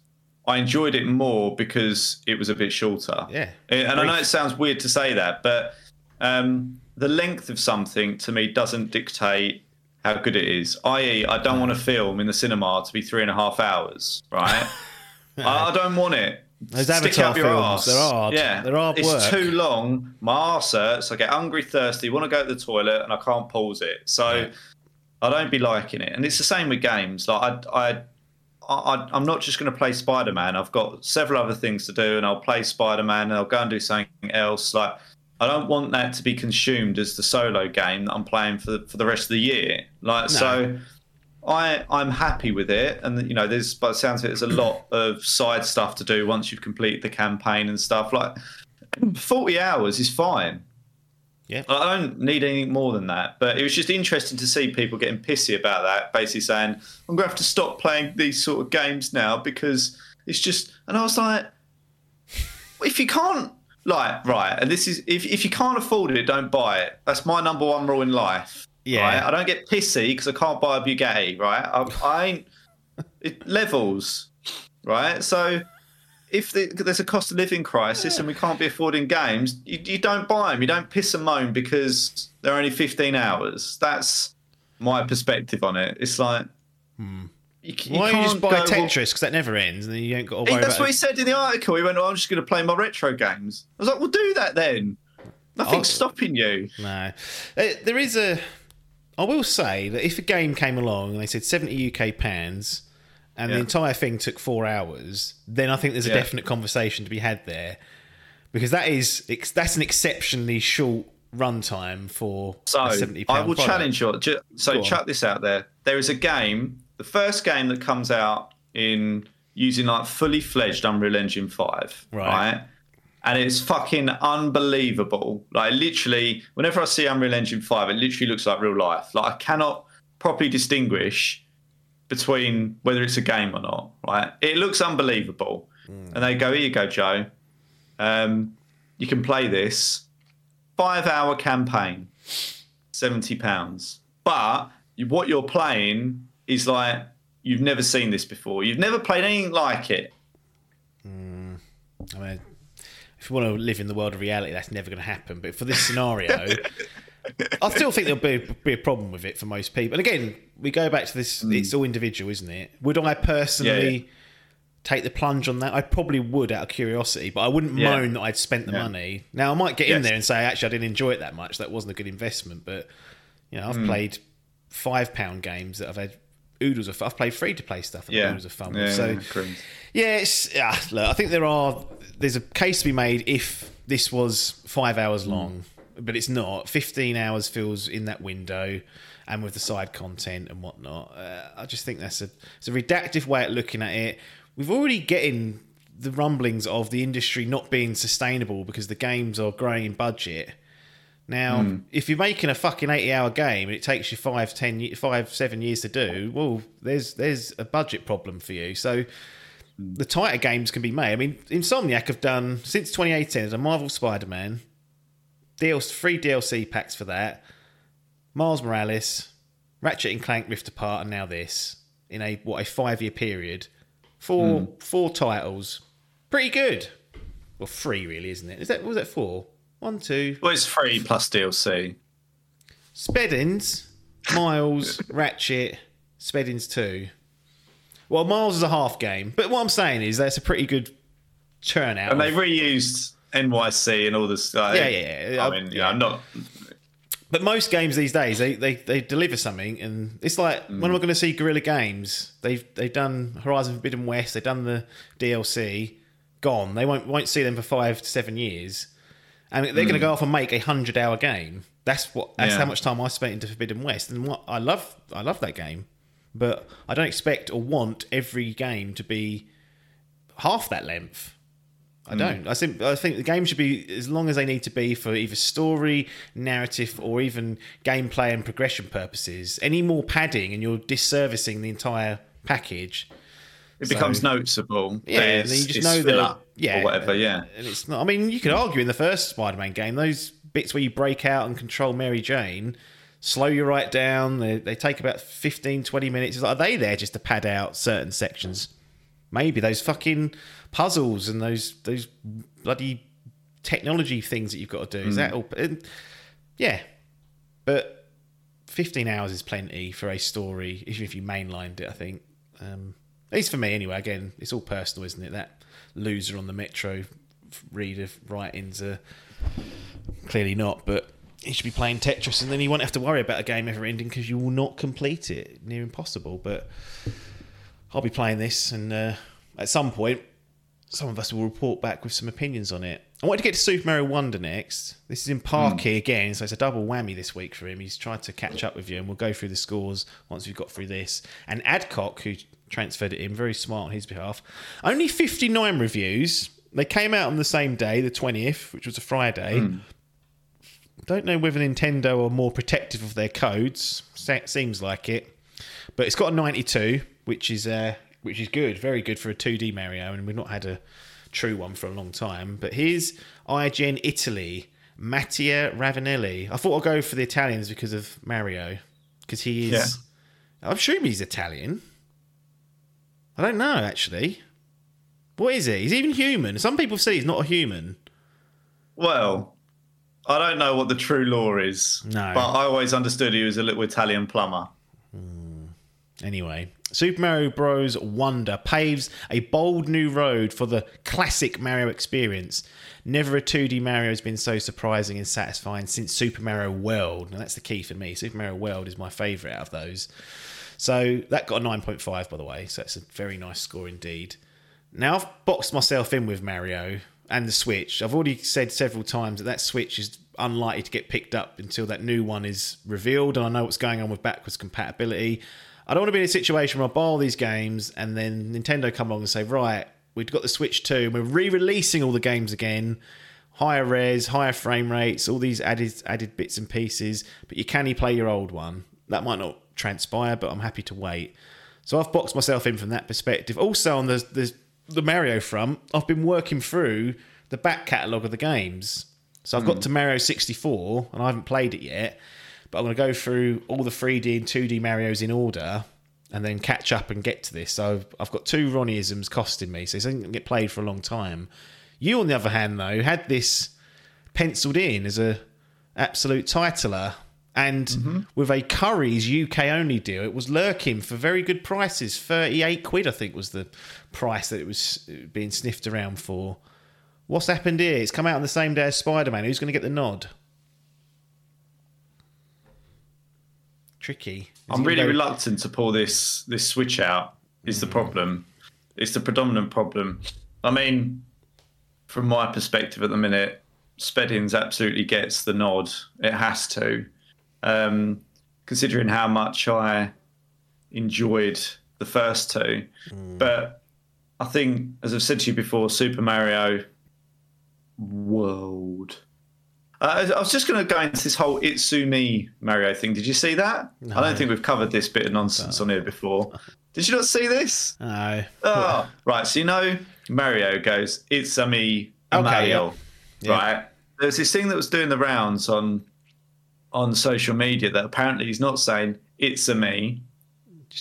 I enjoyed it more because it was a bit shorter. Yeah. And I know it sounds weird to say that, but um, the length of something to me doesn't dictate how good it is. I.e., I don't want a film in the cinema to be three and a half hours, right? I, I don't want it. Those Stick Avatar films, arse. they're hard. Yeah, they're hard It's work. too long. My arse hurts. I get hungry, thirsty, want to go to the toilet, and I can't pause it. So yeah. I don't be liking it. And it's the same with games. Like I, I I, am not just going to play Spider Man. I've got several other things to do, and I'll play Spider Man, and I'll go and do something else. Like I don't want that to be consumed as the solo game that I'm playing for the, for the rest of the year. Like no. so, I I'm happy with it, and you know, there's by the sounds of it, there's a lot of side stuff to do once you've completed the campaign and stuff. Like forty hours is fine. Yeah, I don't need anything more than that. But it was just interesting to see people getting pissy about that, basically saying, "I'm going to have to stop playing these sort of games now because it's just." And I was like, if you can't like right, and this is if if you can't afford it, don't buy it. That's my number one rule in life. Yeah, right? I don't get pissy because I can't buy a Bugatti, right? I, I ain't it levels, right? So if the, there's a cost of living crisis and we can't be affording games, you, you, don't buy them. You don't piss and moan because they're only 15 hours. That's my perspective on it. It's like. Hmm. You, you Why don't you just buy Tetris? Because that never ends, and then you ain't got to worry That's what he said in the article. He went, oh, "I'm just going to play my retro games." I was like, "Well, do that then. Nothing's I'll... stopping you." No, uh, there is a. I will say that if a game came along and they said 70 UK pounds and yeah. the entire thing took four hours, then I think there's a yeah. definite conversation to be had there because that is that's an exceptionally short runtime for so 70 I will product. challenge you. So chuck this out there. There is a game, the first game that comes out in using like fully fledged Unreal Engine 5, right? right? and it's fucking unbelievable. Like literally, whenever I see Unreal Engine Five, it literally looks like real life. Like I cannot properly distinguish between whether it's a game or not. Right? It looks unbelievable, mm. and they go, "Here you go, Joe. Um, you can play this five-hour campaign, seventy pounds. But what you're playing is like you've never seen this before. You've never played anything like it." Mm. I mean if you want to live in the world of reality, that's never going to happen. But for this scenario, I still think there'll be, be a problem with it for most people. And again, we go back to this: mm. it's all individual, isn't it? Would I personally? Yeah, yeah. Take the plunge on that. I probably would out of curiosity, but I wouldn't yeah. moan that I'd spent the money. Now I might get yes. in there and say, actually, I didn't enjoy it that much. That wasn't a good investment. But you know, I've mm. played five pound games that I've had oodles of. I've played free to play stuff that yeah. oodles of fun. Yeah, so yeah, it's yeah. Look, I think there are there's a case to be made if this was five hours hmm. long, mm. But it's not. Fifteen hours feels in that window, and with the side content and whatnot. Uh, I just think that's a it's a reductive way of looking at it. We've already getting the rumblings of the industry not being sustainable because the games are growing in budget. Now, mm. if you're making a fucking eighty-hour game and it takes you five, ten, five, seven years to do, well, there's there's a budget problem for you. So the tighter games can be made. I mean, Insomniac have done since 2018 a Marvel Spider-Man, DLC, three DLC packs for that, Miles Morales, Ratchet and Clank Rift Apart, and now this in a what a five-year period. Four mm. four titles, pretty good. Well, three really, isn't it? Is that was that four? One, two. Well, it's three plus DLC. Speddins, Miles, Ratchet, Speddins two. Well, Miles is a half game, but what I'm saying is that's a pretty good turnout. And they reused NYC and all this. Uh, yeah, yeah, yeah. I mean, yeah, I'm not. But most games these days, they, they, they deliver something, and it's like mm. when am I going to see Guerrilla Games? They've they've done Horizon Forbidden West, they've done the DLC, gone. They won't won't see them for five to seven years, and they're mm. going to go off and make a hundred hour game. That's what that's yeah. how much time I spent into Forbidden West, and what I love I love that game, but I don't expect or want every game to be half that length. I mm. don't. I think I think the game should be as long as they need to be for either story, narrative, or even gameplay and progression purposes. Any more padding, and you're disservicing the entire package. It so, becomes noticeable. Yeah, and you just know that. Yeah, or whatever. Yeah, and it's not. I mean, you could argue in the first Spider-Man game, those bits where you break out and control Mary Jane slow you right down. They, they take about 15, 20 minutes. Like, are they there just to pad out certain sections? Maybe those fucking puzzles and those those bloody technology things that you've got to do. Is mm. that all? yeah, but fifteen hours is plenty for a story, even if you mainlined it. I think, um, at least for me anyway. Again, it's all personal, isn't it? That loser on the Metro read of writings are clearly not, but he should be playing Tetris, and then he won't have to worry about a game ever ending because you will not complete it. Near impossible. But I'll be playing this, and uh, at some point, some of us will report back with some opinions on it. I want to get to Super Mario Wonder next. This is in Parky mm. again, so it's a double whammy this week for him. He's tried to catch up with you, and we'll go through the scores once we've got through this. And Adcock, who transferred it in, very smart on his behalf. Only 59 reviews. They came out on the same day, the 20th, which was a Friday. Mm. Don't know whether Nintendo are more protective of their codes. Seems like it. But it's got a 92 which is uh, which is good, very good for a 2D Mario, and we've not had a true one for a long time. But here's IGN Italy, Mattia Ravanelli. I thought I'd go for the Italians because of Mario, because he is. Yeah. I'm sure he's Italian. I don't know actually. What is he? He's even human. Some people say he's not a human. Well, I don't know what the true lore is. No. But I always understood he was a little Italian plumber. Anyway, Super Mario Bros. Wonder paves a bold new road for the classic Mario experience. Never a 2D Mario has been so surprising and satisfying since Super Mario World. And that's the key for me. Super Mario World is my favourite out of those. So that got a 9.5, by the way. So that's a very nice score indeed. Now I've boxed myself in with Mario and the Switch. I've already said several times that that Switch is unlikely to get picked up until that new one is revealed. And I know what's going on with backwards compatibility. I don't want to be in a situation where I buy all these games and then Nintendo come along and say, right, we've got the Switch 2 and we're re-releasing all the games again, higher res, higher frame rates, all these added added bits and pieces, but you can play your old one. That might not transpire, but I'm happy to wait. So I've boxed myself in from that perspective. Also on the the, the Mario front, I've been working through the back catalogue of the games. So I've mm. got hmm. to Mario 64 and I haven't played it yet but I'm going to go through all the 3D and 2D Mario's in order and then catch up and get to this. So I've got two Ronnieisms costing me, so it's going to get played for a long time. You, on the other hand, though, had this penciled in as a absolute titler. And mm-hmm. with a Curry's UK only deal, it was lurking for very good prices. 38 quid, I think, was the price that it was being sniffed around for. What's happened here? It's come out on the same day as Spider Man. Who's going to get the nod? Tricky. I'm really reluctant to pull this this switch out. Is mm. the hmm. problem? It's the predominant problem. I mean, from my perspective at the minute, Speddings absolutely gets the nod. It has to, um, considering how much I enjoyed the first two. Mm. But I think, as I've said to you before, Super Mario World uh, I was just going to go into this whole Itsumi Mario thing. Did you see that? No. I don't think we've covered this bit of nonsense no. on here before. Did you not see this? No. Oh, right. So you know Mario goes Itsumi okay, Mario, yeah. right? There's this thing that was doing the rounds on on social media that apparently he's not saying it's a me,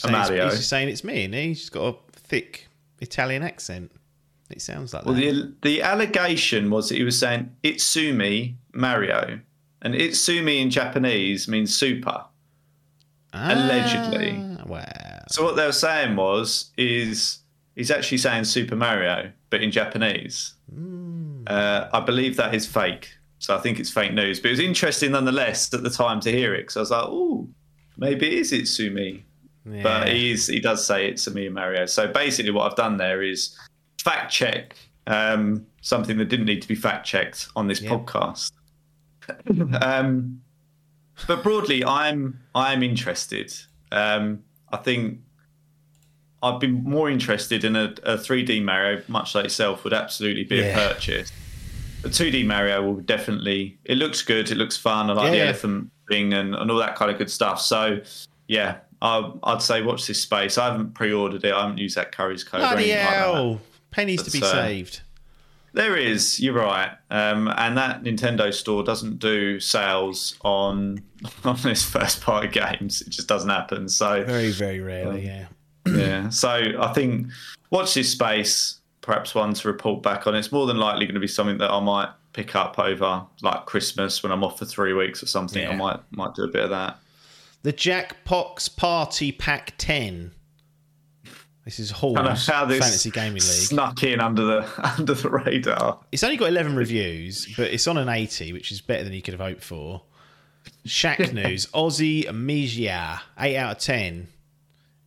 Mario. He's just saying it's me, and he? he's got a thick Italian accent. It sounds like well, that. the the allegation was that he was saying Itsumi Mario, and Itsumi in Japanese means super. Ah, allegedly. Well, So what they were saying was, is he's actually saying Super Mario, but in Japanese. Mm. Uh, I believe that is fake. So I think it's fake news. But it was interesting nonetheless at the time to hear it because I was like, oh, maybe it is Itsumi. Yeah. But he's, he does say it's and Mario. So basically, what I've done there is fact check um, something that didn't need to be fact checked on this yeah. podcast. um, but broadly, I'm I'm interested. Um, I think I've been more interested in a, a 3D Mario, much like itself, would absolutely be yeah. a purchase. A 2D Mario will definitely. It looks good. It looks fun. I like yeah. the elephant thing and, and all that kind of good stuff. So, yeah, I, would say watch this space. I haven't pre-ordered it. I haven't used that Curry's code. Bloody hell! Like Pennies but, to be uh, saved. There is. You're right. Um, and that Nintendo store doesn't do sales on on its first party games. It just doesn't happen. So very, very rarely. Um, yeah. yeah. So I think watch this space perhaps one to report back on. It's more than likely going to be something that I might pick up over like Christmas when I'm off for three weeks or something. Yeah. I might might do a bit of that. The Jackbox Party Pack Ten. This is Hall's Fantasy Gaming League. Snuck in under the under the radar. It's only got eleven reviews, but it's on an eighty, which is better than you could have hoped for. Shacknews, Aussie Megia, eight out of ten.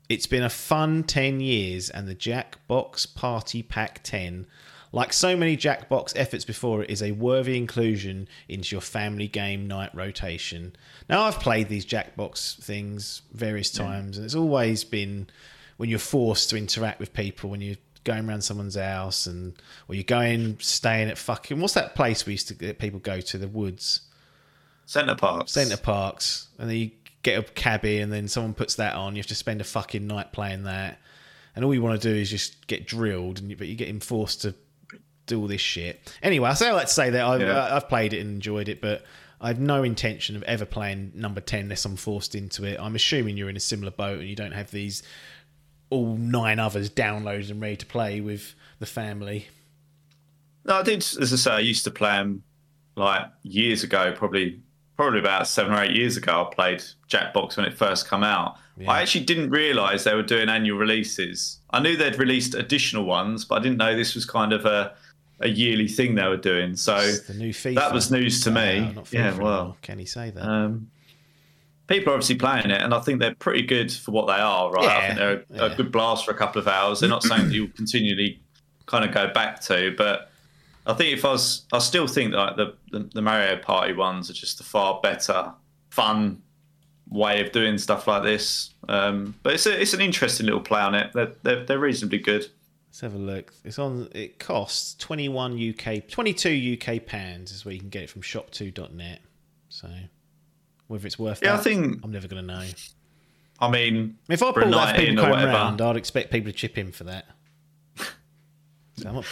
It's been a fun 10 years, and the Jackbox Party Pack 10, like so many Jackbox efforts before it, is a worthy inclusion into your family game night rotation. Now, I've played these Jackbox things various times, yeah. and it's always been when you're forced to interact with people, when you're going around someone's house, and or you're going, staying at fucking, what's that place we used to get people go to, the woods? Center Parcs. Center Parcs. And then you get a cabbie and then someone puts that on. You have to spend a fucking night playing that, and all you want to do is just get drilled, and you, but you get forced to do all this shit. Anyway, I say I like to say that I've, yeah. Uh, I've played it and enjoyed it, but I have no intention of ever playing number ten unless I'm forced into it. I'm assuming you're in a similar boat and you don't have these all nine others downloaded and ready to play with the family. No, I did. As I say, I used to play them like years ago, probably probably about seven or eight years ago, I played Jackbox when it first come out. Yeah. I actually didn't realise they were doing annual releases. I knew they'd released additional ones, but I didn't know this was kind of a a yearly thing they were doing. So that was news to me. yeah, well, can he say that? Um, people are obviously playing it, and I think they're pretty good for what they are. Right, yeah, I think they're a, yeah. a good blast for a couple of hours. They're not something that you'll continually kind of go back to, but I think if I was, I still think that like the, the, the Mario Party ones are just a far better, fun way of doing stuff like this. Um, but it's a, it's an interesting little play on it. They're, they're, they're reasonably good. Let's have a look. It's on. It costs twenty one UK, twenty two UK pounds is where you can get it from shopto.net. So whether it's worth yeah, that, I think I'm never going to know. I mean, if I brought that people coming around, I'd expect people to chip in for that. so I'm not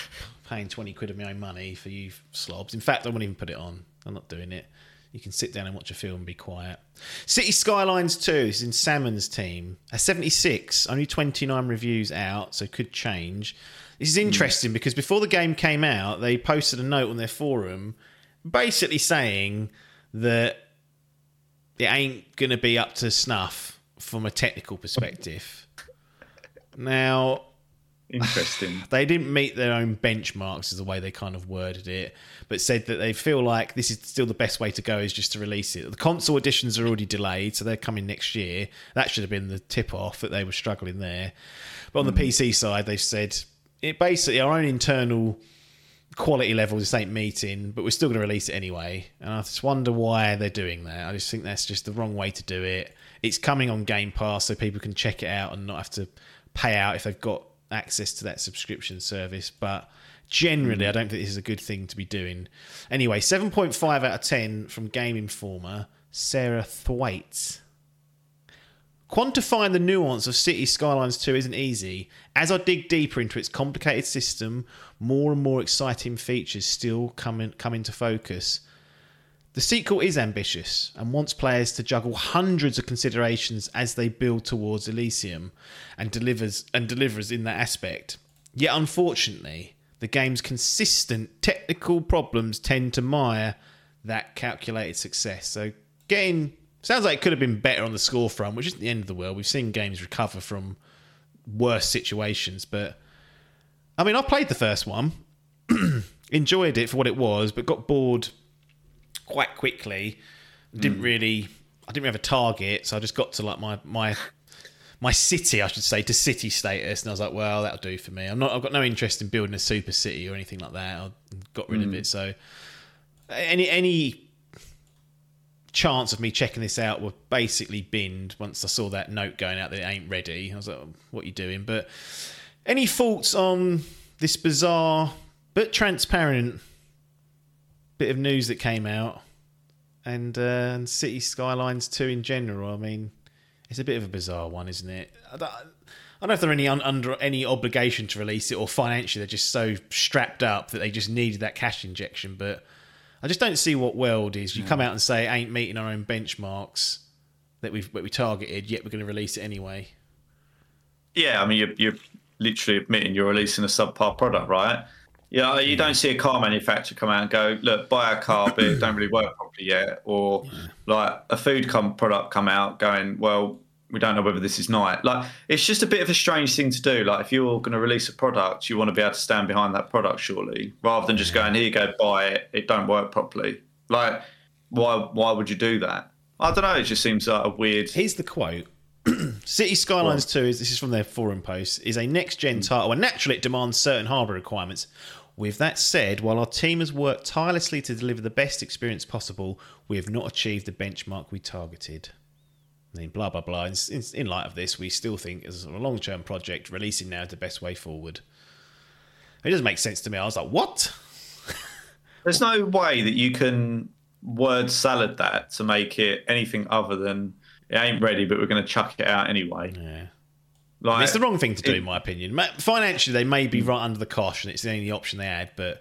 paying 20 quid of my own money for you slobs. In fact, I won't even put it on. I'm not doing it. You can sit down and watch a film and be quiet. City Skylines 2 is in Salmon's team. A 76, only 29 reviews out, so could change. This is interesting mm. because before the game came out, they posted a note on their forum basically saying that it ain't going to be up to snuff from a technical perspective. Now, Interesting. they didn't meet their own benchmarks, is the way they kind of worded it, but said that they feel like this is still the best way to go is just to release it. The console editions are already delayed, so they're coming next year. That should have been the tip off that they were struggling there. But on mm. the hmm. PC side, they've said it basically our own internal quality levels this ain't meeting, but we're still going to release it anyway. And I just wonder why they're doing that. I just think that's just the wrong way to do it. It's coming on Game Pass so people can check it out and not have to pay out if they've got access to that subscription service. But generally. I don't think this is a good thing to be doing. Anyway, 7.5 out of 10 from Game Informer, Sarah Thwaites. Quantifying the nuance of City Skylines 2 isn't easy. As I dig deeper into its complicated system, more and more exciting features still come, in, come into focus. The sequel is ambitious and wants players to juggle hundreds of considerations as they build towards Elysium and delivers and delivers in that aspect. Yet unfortunately, the game's consistent technical problems tend to mire that calculated success. So getting Sounds like it could have been better on the score front, which isn't the end of the world. We've seen games recover from worse situations, but I mean, I played the first one, enjoyed it for what it was, but got bored quite quickly. Didn't mm. really, I didn't have a target, so I just got to like my my my city, I should say, to city status, and I was like, well, that'll do for me. I'm not, I've got no interest in building a super city or anything like that. I got rid mm. of it. So any any chance of me checking this out were basically binned once I saw that note going out that it ain't ready. I was like, what are you doing? But any thoughts on this bizarre but transparent bit of news that came out and, uh, and City Skylines 2 in general? I mean, it's a bit of a bizarre one, isn't it? I don't, I don't know if they're any un, under any obligation to release it or financially they're just so strapped up that they just needed that cash injection, but I just don't see what world is. You come hmm. out and say ain't meeting our own benchmarks that we've that we targeted, yet we're going to release it anyway. Yeah, I mean you're, you're literally admitting you're releasing a subpar product, right? Yeah, you hmm. don't see a car manufacturer come out and go, "Look, buy our car, but it don't really work properly yet," or yeah. like a food com- product come out going, "Well, we don't know whether this is nice. Like it's just a bit of a strange thing to do. Like if you're going to release a product, you want to be able to stand behind that product, surely, rather than just going here, you go buy it. It don't work properly. Like why? Why would you do that? I don't know. It just seems like a weird. Here's the quote. City Skylines what? 2 is this is from their forum post is a next gen mm. title and naturally it demands certain hardware requirements. With that said, while our team has worked tirelessly to deliver the best experience possible, we have not achieved the benchmark we targeted. I mean, blah blah blah. In, in, in light of this, we still think as a long term project, releasing now is the best way forward. It doesn't make sense to me. I was like, what? There's no way that you can word salad that to make it anything other than it ain't ready, but we're going to chuck it out anyway. Yeah. Like, it's the wrong thing to do, it, in my opinion. Financially, they may be right under the cosh, and it's the only option they had. But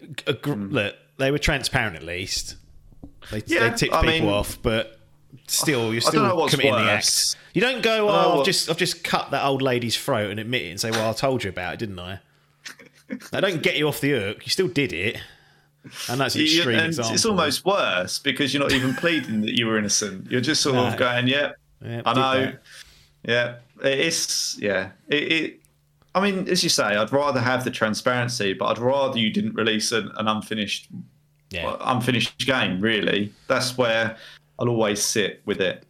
mm. look, they were transparent at least. They, yeah, they ticked I people mean, off, but still you're still committing worse. the act. You don't go, "Oh, I've just I've just cut that old lady's throat and admit it and say, well, I told you about it, didn't I?" I don't get you off the hook. You still did it. And that's an extreme example. It's almost worse because you're not even pleading that you were innocent. You're just sort no. of going, "Yeah, yeah I know." That. Yeah, it's yeah. It, it, I mean, as you say, I'd rather have the transparency, but I'd rather you didn't release an, an unfinished, yeah. unfinished game. Really, that's where I'll always sit with it.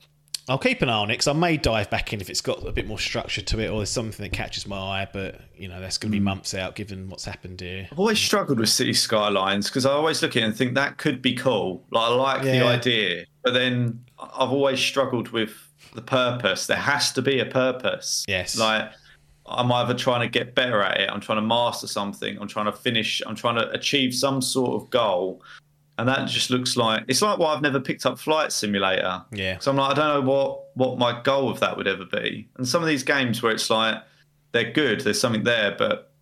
I'll keep an eye on it because I may dive back in if it's got a bit more structure to it or there's something that catches my eye. But you know, that's going to be hmm. months out given what's happened here. I've always struggled with city skylines because I always look at it and think that could be cool. Like I like yeah. the idea, but then I've always struggled with the purpose. There has to be a purpose. Yes. Like I'm either trying to get better at it, I'm trying to master something, I'm trying to finish, I'm trying to achieve some sort of goal and that just looks like it's like why I've never picked up Flight Simulator. Yeah. So I'm like, I don't know what what my goal of that would ever be. And some of these games where it's like they're good, there's something there, but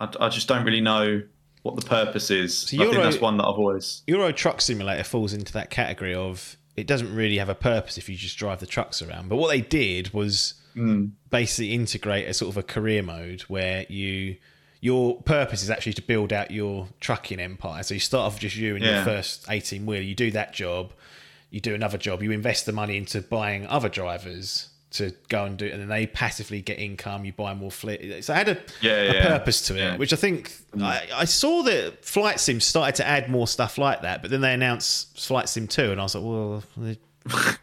I, I just don't really know what the purpose is. So Euro, I think that's one that I've always. Euro Truck Simulator falls into that category of it doesn't really have a purpose if you just drive the trucks around. But what they did was mm. basically integrate a sort of a career mode where you your purpose is actually to build out your trucking empire. So you start off just you and yeah. your first 18 wheel, you do that job, you do another job, you invest the money into buying other drivers to go and do it, and then they passively get income, you buy more fleet. So I had a, yeah, a yeah. purpose to it, which I think mm. I, I, saw that Flight Sim started to add more stuff like that, but then they announced Flight Sim 2, and I was like, well,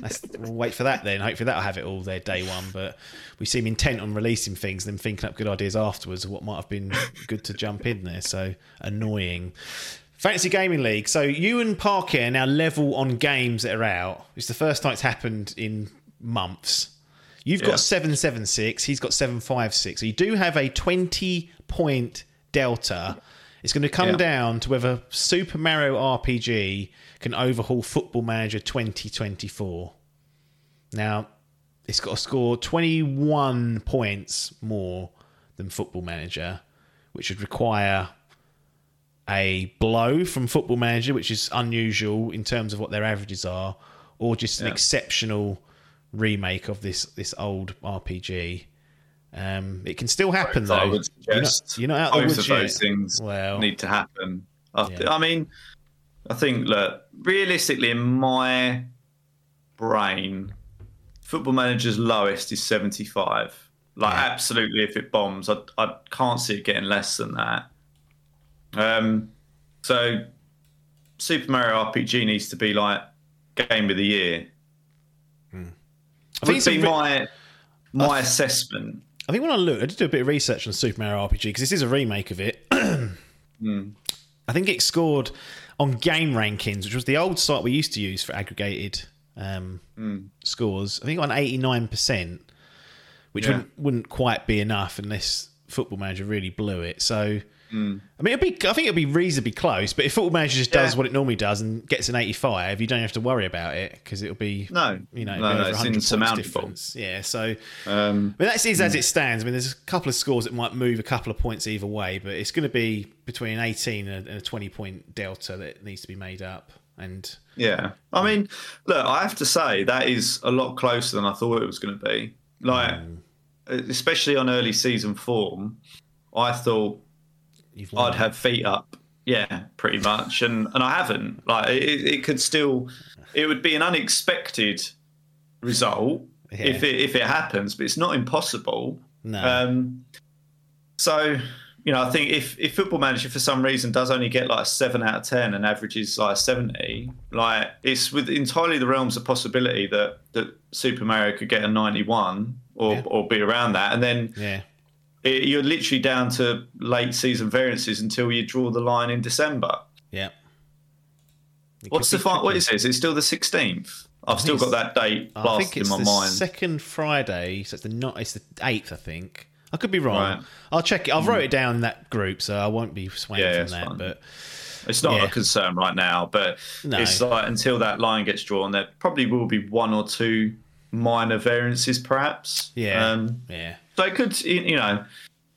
Let's we'll wait for that then. Hopefully that'll have it all there day one. But we seem intent on releasing things, then thinking up good ideas afterwards of what might have been good to jump in there. So annoying. Fantasy Gaming League. So you and Parker are now level on games that are out. It's the first time it's happened in months. You've got 776, he's got 756. So you do have a 20 point delta. It's going to come yeah. down to whether Super Mario RPG can overhaul Football Manager 2024. Now, it's got to score 21 points more than Football Manager, which would require a blow from Football Manager, which is unusual in terms of what their averages are, or just an yeah. exceptional remake of this this old RPG. Um, it can still happen though. I would suggest you're not, you're not out both of those things well, need to happen. I, yeah. I mean, I think look realistically in my brain, Football Manager's lowest is 75. Like, yeah. absolutely, if it bombs, I, I can't see it getting less than that. Um, so, Super Mario RPG needs to be like game of the year. Hmm. I think would be my my th- assessment. I think when I looked, I did do a bit of research on Super Mario RPG because this is a remake of it. mm. I think it scored on Game Rankings, which was the old site we used to use for aggregated um, mm. scores. I think on eighty nine percent, which yeah. wouldn't, wouldn't quite be enough unless Football Manager really blew it. So Mm. I mean, it'd be, I think it'd be reasonably close. But if Football Manager just yeah. does what it normally does and gets an 85, you don't have to worry about it because it'll be no, you know, no, no it's insurmountable. Yeah, so um, I mean, that is as mm. it stands. I mean, there's a couple of scores that might move a couple of points either way, but it's going to be between an 18 and a 20 point delta that needs to be made up. And yeah, I mean, look, I have to say that is a lot closer than I thought it was going to be. Like, mm. especially on early season form, I thought I'd have feet up. Yeah, pretty much, and and I haven't. Like it, it could still, it would be an unexpected result yeah. if it if it happens, but it's not impossible. No. Um, so you know, I think if if Football Manager for some reason does only get like a seven out of ten and averages like seventy, like it's with entirely the realms of possibility that that Super Mario could get a ninety one or yeah. or be around that, and then yeah it, you're literally down to late season variances until you draw the line in December. Yeah. It What's the final? What is it? Is it still the 16th? I've still got that date blasted in my mind. Second Friday, so it's the not. It's the eighth, I think. I could be wrong. Right. I'll check it. I've wrote it down in that group, so I won't be swaying yeah, from that. Fine. But it's not yeah. a concern right now. But no. it's like until that line gets drawn, there probably will be one or two minor variances, perhaps. Yeah. Um, yeah. So it could, you know,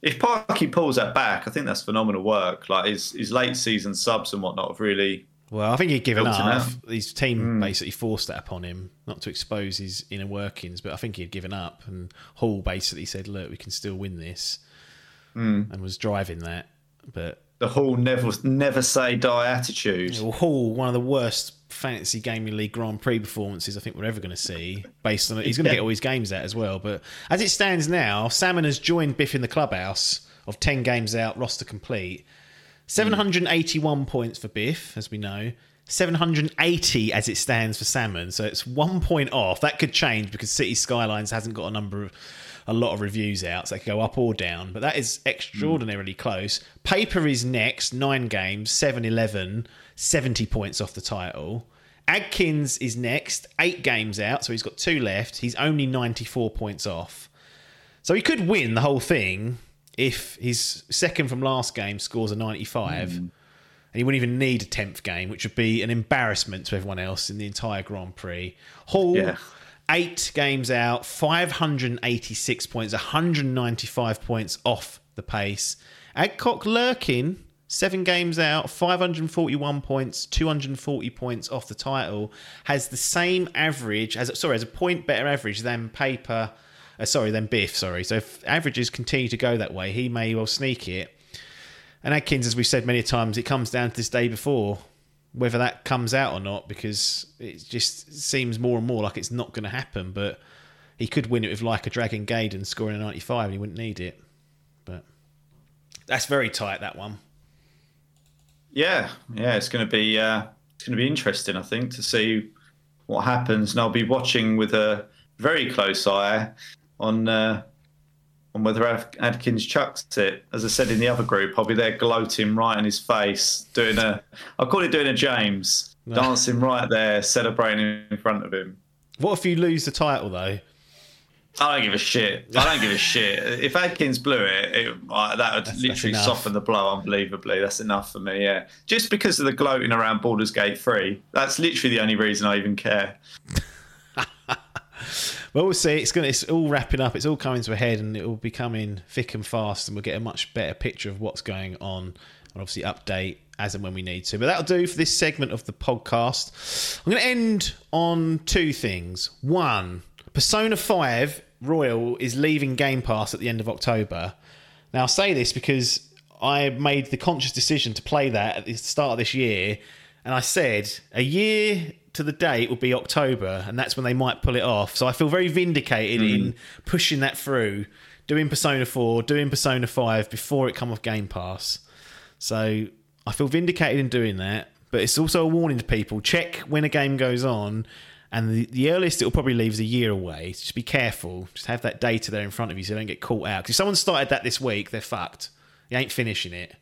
if Parky pulls that back, I think that's phenomenal work. Like his his late season subs and whatnot have really. Well, I think he'd given up. His team mm. basically forced that upon him, not to expose his inner workings, but I think he'd given up. And Hall basically said, "Look, we can still win this," mm. and was driving that. But the Hall never never say die attitude. Hall, one of the worst fantasy gaming league Grand Prix performances I think we're ever going to see. Based on he's going to get all his games out as well. But as it stands now, Salmon has joined Biff in the clubhouse of ten games out, roster complete. Seven hundred eighty-one mm. points for Biff, as we know. 780 as it stands for Salmon, so it's one point off. That could change because City Skylines hasn't got a number of a lot of reviews out, so they could go up or down. But that is extraordinarily mm. close. Paper is next, nine games, 7 11, 70 points off the title. Adkins is next, eight games out, so he's got two left. He's only 94 points off. So he could win the whole thing if his second from last game scores a 95. Mm. And he wouldn't even need a 10th game, which would be an embarrassment to everyone else in the entire Grand Prix. Hall, yeah. eight games out, 586 points, 195 points off the pace. Adcock lurking seven games out, 541 points, 240 points off the title, has the same average as sorry, has a point better average than paper. Uh, sorry, than Biff. Sorry. So if averages continue to go that way, he may well sneak it. And Adkins, as we've said many times, it comes down to this day before whether that comes out or not because it just seems more and more like it's not going to happen. But he could win it with like a Dragon Gaiden scoring a 95 and he wouldn't need it. But that's very tight, that one. Yeah, yeah, it's going to be uh, it's going to be interesting, I think, to see what happens, and I'll be watching with a very close eye on uh, on whether Adkins chucks it. As I said in the other group, I'll be there gloating right in his face, doing a I'll call it doing a James, no. dancing right there, celebrating in front of him. What if you lose the title though? I don't give a shit. I don't give a shit. If Adkins blew it, it uh, that would that's, literally that's soften the blow unbelievably. That's enough for me. Yeah, just because of the gloating around Baldur's Gate three. That's literally the only reason I even care. well, we'll see. It's going. It's all wrapping up. It's all coming to a head, and it will be coming thick and fast, and we'll get a much better picture of what's going on, and obviously update as and when we need to. But that'll do for this segment of the podcast. I'm going to end on two things. One Persona 5 Royal is leaving Game Pass at the end of October. Now, I say this because I made the conscious decision to play that at the start of this year and I said a year to the date will be October, and that's when they might pull it off. So I feel very vindicated mm. in pushing that through, doing Persona 4, doing Persona 5 before it come off Game Pass. So I feel vindicated in doing that, but it's also a warning to people check when a game goes on. And the, the earliest it will probably leave is a year away. So just be careful. Just have that data there in front of you so you don't get caught out. Because if someone started that this week, they're fucked. You ain't finishing it.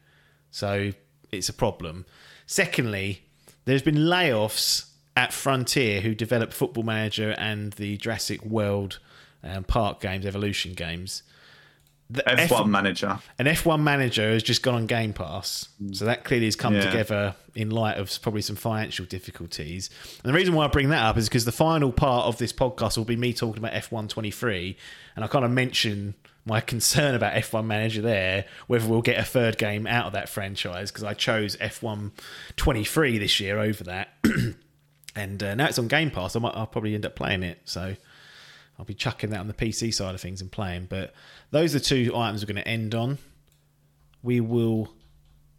So it's a problem. Secondly, there's been layoffs at Frontier who developed Football Manager and the Jurassic World um, Park games, Evolution games. The F1 F- manager. An F1 manager has just gone on Game Pass. So that clearly has come yeah. together in light of probably some financial difficulties. And the reason why I bring that up is because the final part of this podcast will be me talking about F1 23. And I kind of mention my concern about F1 Manager there, whether we'll get a third game out of that franchise, because I chose F1 23 this year over that. and uh, now it's on Game Pass. I might, I'll probably end up playing it. So I'll be chucking that on the PC side of things and playing. But those are two items we're going to end on. We will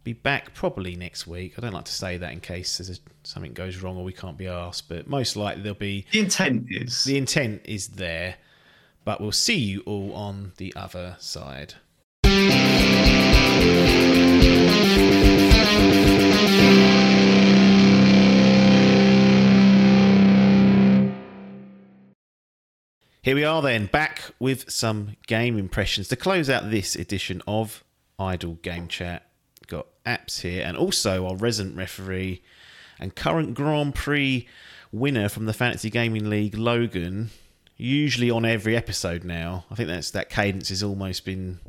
be back probably next week. I don't like to say that in case a, something goes wrong or we can't be asked, but most likely there'll be. The intent is. The intent is there, but we'll see you all on the other side. Here we are then, back with some game impressions to close out this edition of Idle Game Chat. Got apps here, and also our resident referee and current Grand Prix winner from the Fantasy Gaming League, Logan. Usually on every episode now. I think that's that cadence has almost been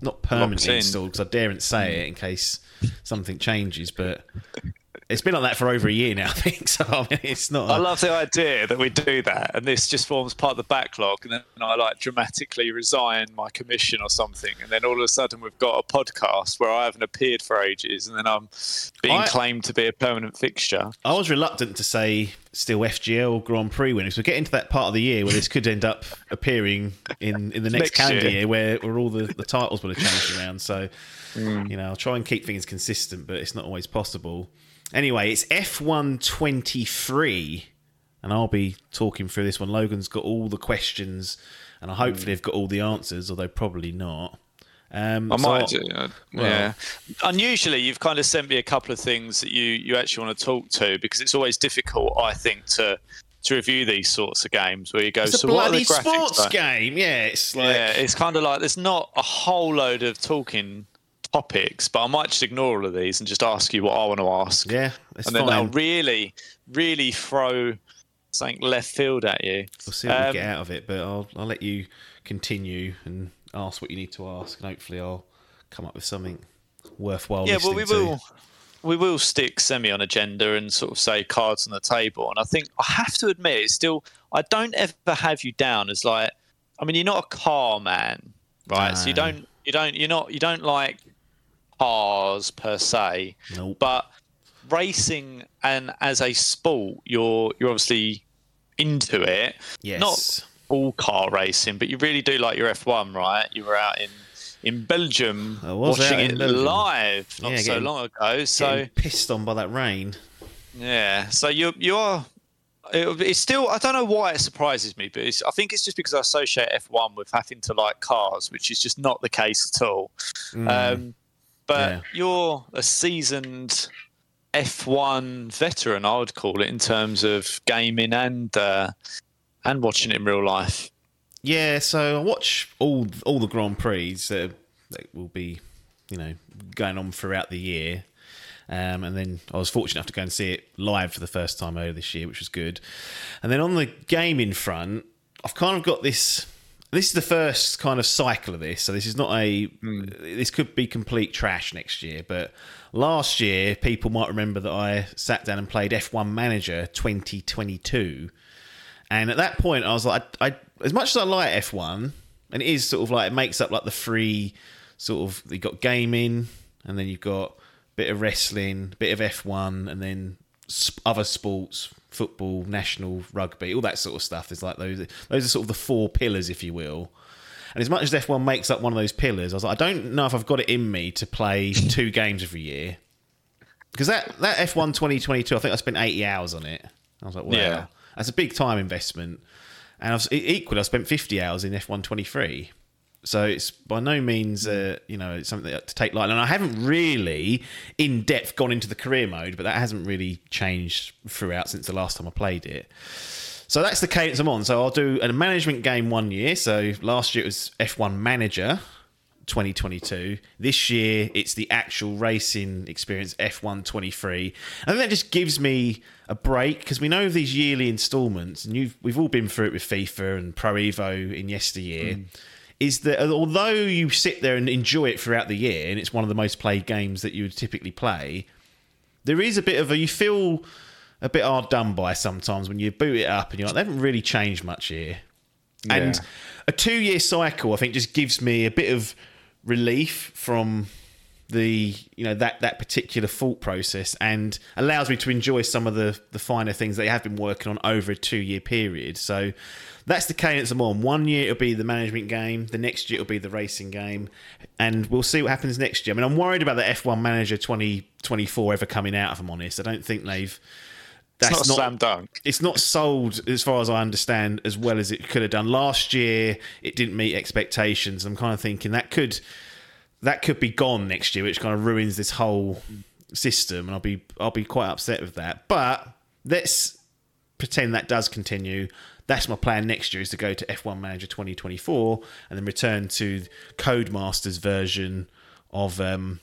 not permanently in. installed because I daren't say it in case something changes, but it's been like that for over a year now, I think. So I mean, it's not. A... I love the idea that we do that, and this just forms part of the backlog, and then I like dramatically resign my commission or something, and then all of a sudden we've got a podcast where I haven't appeared for ages, and then I'm being I... claimed to be a permanent fixture. I was reluctant to say still FGL Grand Prix winners. We're getting to that part of the year where this could end up appearing in, in the next, next calendar year. year, where, where all the, the titles will have changed around. So, mm. you know, I'll try and keep things consistent, but it's not always possible. Anyway, it's F123, and I'll be talking through this one. Logan's got all the questions, and I hopefully have got all the answers, although probably not. Um, I so might do. Well, yeah. Unusually, you've kind of sent me a couple of things that you, you actually want to talk to because it's always difficult, I think, to to review these sorts of games where you go. It's so a bloody sports like? game. Yeah, it's like yeah, it's kind of like there's not a whole load of talking topics, but I might just ignore all of these and just ask you what I want to ask. Yeah, and then I'll really, really throw something left field at you. We'll see what um, we get out of it, but I'll I'll let you continue and ask what you need to ask, and hopefully I'll come up with something worthwhile. Yeah, well, we to. will. We will stick semi on agenda and sort of say cards on the table. And I think I have to admit, it's still I don't ever have you down as like. I mean, you're not a car man, right? No. So you don't you don't you're not you don't like cars per se, nope. but racing and as a sport, you're you're obviously into it. Yes. Not all car racing, but you really do like your F1, right? You were out in in Belgium watching it Belgium. live not yeah, so long ago. So pissed on by that rain. Yeah. So you you are. it's still. I don't know why it surprises me, but I think it's just because I associate F1 with having to like cars, which is just not the case at all. Mm. Um, but yeah. you're a seasoned F1 veteran, I would call it, in terms of gaming and uh, and watching it in real life. Yeah, so I watch all all the Grand Prix that, that will be, you know, going on throughout the year. Um, and then I was fortunate enough to go and see it live for the first time earlier this year, which was good. And then on the gaming front, I've kind of got this this is the first kind of cycle of this. So this is not a. Mm. This could be complete trash next year, but last year people might remember that I sat down and played F1 Manager 2022, and at that point I was like, I, I as much as I like F1, and it is sort of like it makes up like the free sort of you got gaming, and then you've got a bit of wrestling, a bit of F1, and then other sports football, national rugby, all that sort of stuff. There's like those those are sort of the four pillars, if you will. And as much as F1 makes up one of those pillars, I was like, I don't know if I've got it in me to play two games every year. because that that F1 2022, I think I spent 80 hours on it. I was like, wow, yeah. that's a big time investment. And I was, equally, I spent 50 hours in F1 23. So it's by no means, uh, you know, something to take lightly. And I haven't really, in depth, gone into the career mode, but that hasn't really changed throughout since the last time I played it. So that's the cadence I'm on. So I'll do a management game one year. So last year it was F1 Manager 2022. This year it's the actual racing experience F1 23. I think that just gives me a break because we know these yearly installments, and we've all been through it with FIFA and Pro Evo in yesteryear. Mm is that uh, although you sit there and enjoy it throughout the year, and it's one of the most played games that you would typically play, there is a bit of a you feel a bit hard done by sometimes when you boot it up and you're like, they haven't really changed much here. Yeah. And a two year cycle, I think, just gives me a bit of relief from the you know that that particular thought process and allows me to enjoy some of the the finer things they have been working on over a two year period. So that's the cadence I'm on. One year it'll be the management game, the next year it'll be the racing game, and we'll see what happens next year. I mean, I'm worried about the F1 Manager 2024 ever coming out. If I'm honest, I don't think they've. That's it's not, not slam dunk. It's not sold, as far as I understand, as well as it could have done last year. It didn't meet expectations. I'm kind of thinking that could that could be gone next year, which kind of ruins this whole system, and I'll be I'll be quite upset with that. But let's pretend that does continue that's my plan next year is to go to F1 Manager 2024 and then return to Codemasters version of um,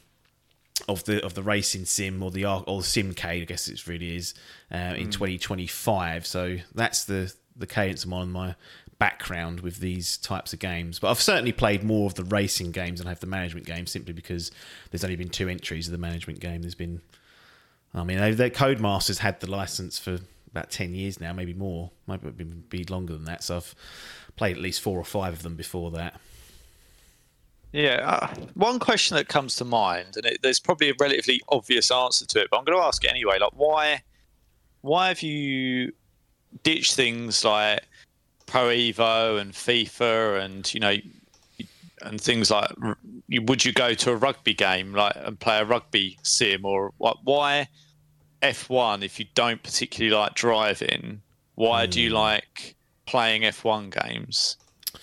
of the of the racing sim or the or the simcade I guess it really is uh, in mm. 2025 so that's the the cadence I'm on my background with these types of games. But I've certainly played more of the racing games than I have the management games simply because there's only been two entries of the management game. There's been I mean, they, they Codemasters had the license for about 10 years now, maybe more, might be longer than that. So I've played at least four or five of them before that. Yeah, uh, one question that comes to mind, and it, there's probably a relatively obvious answer to it, but I'm going to ask it anyway. Like, why, why have you ditched things like Pro Evo and FIFA, and you know, and things like, would you go to a rugby game like and play a rugby sim, or? Why? F1 if you don't particularly like driving? Why mm. do you hmm. like playing F1 games? Well,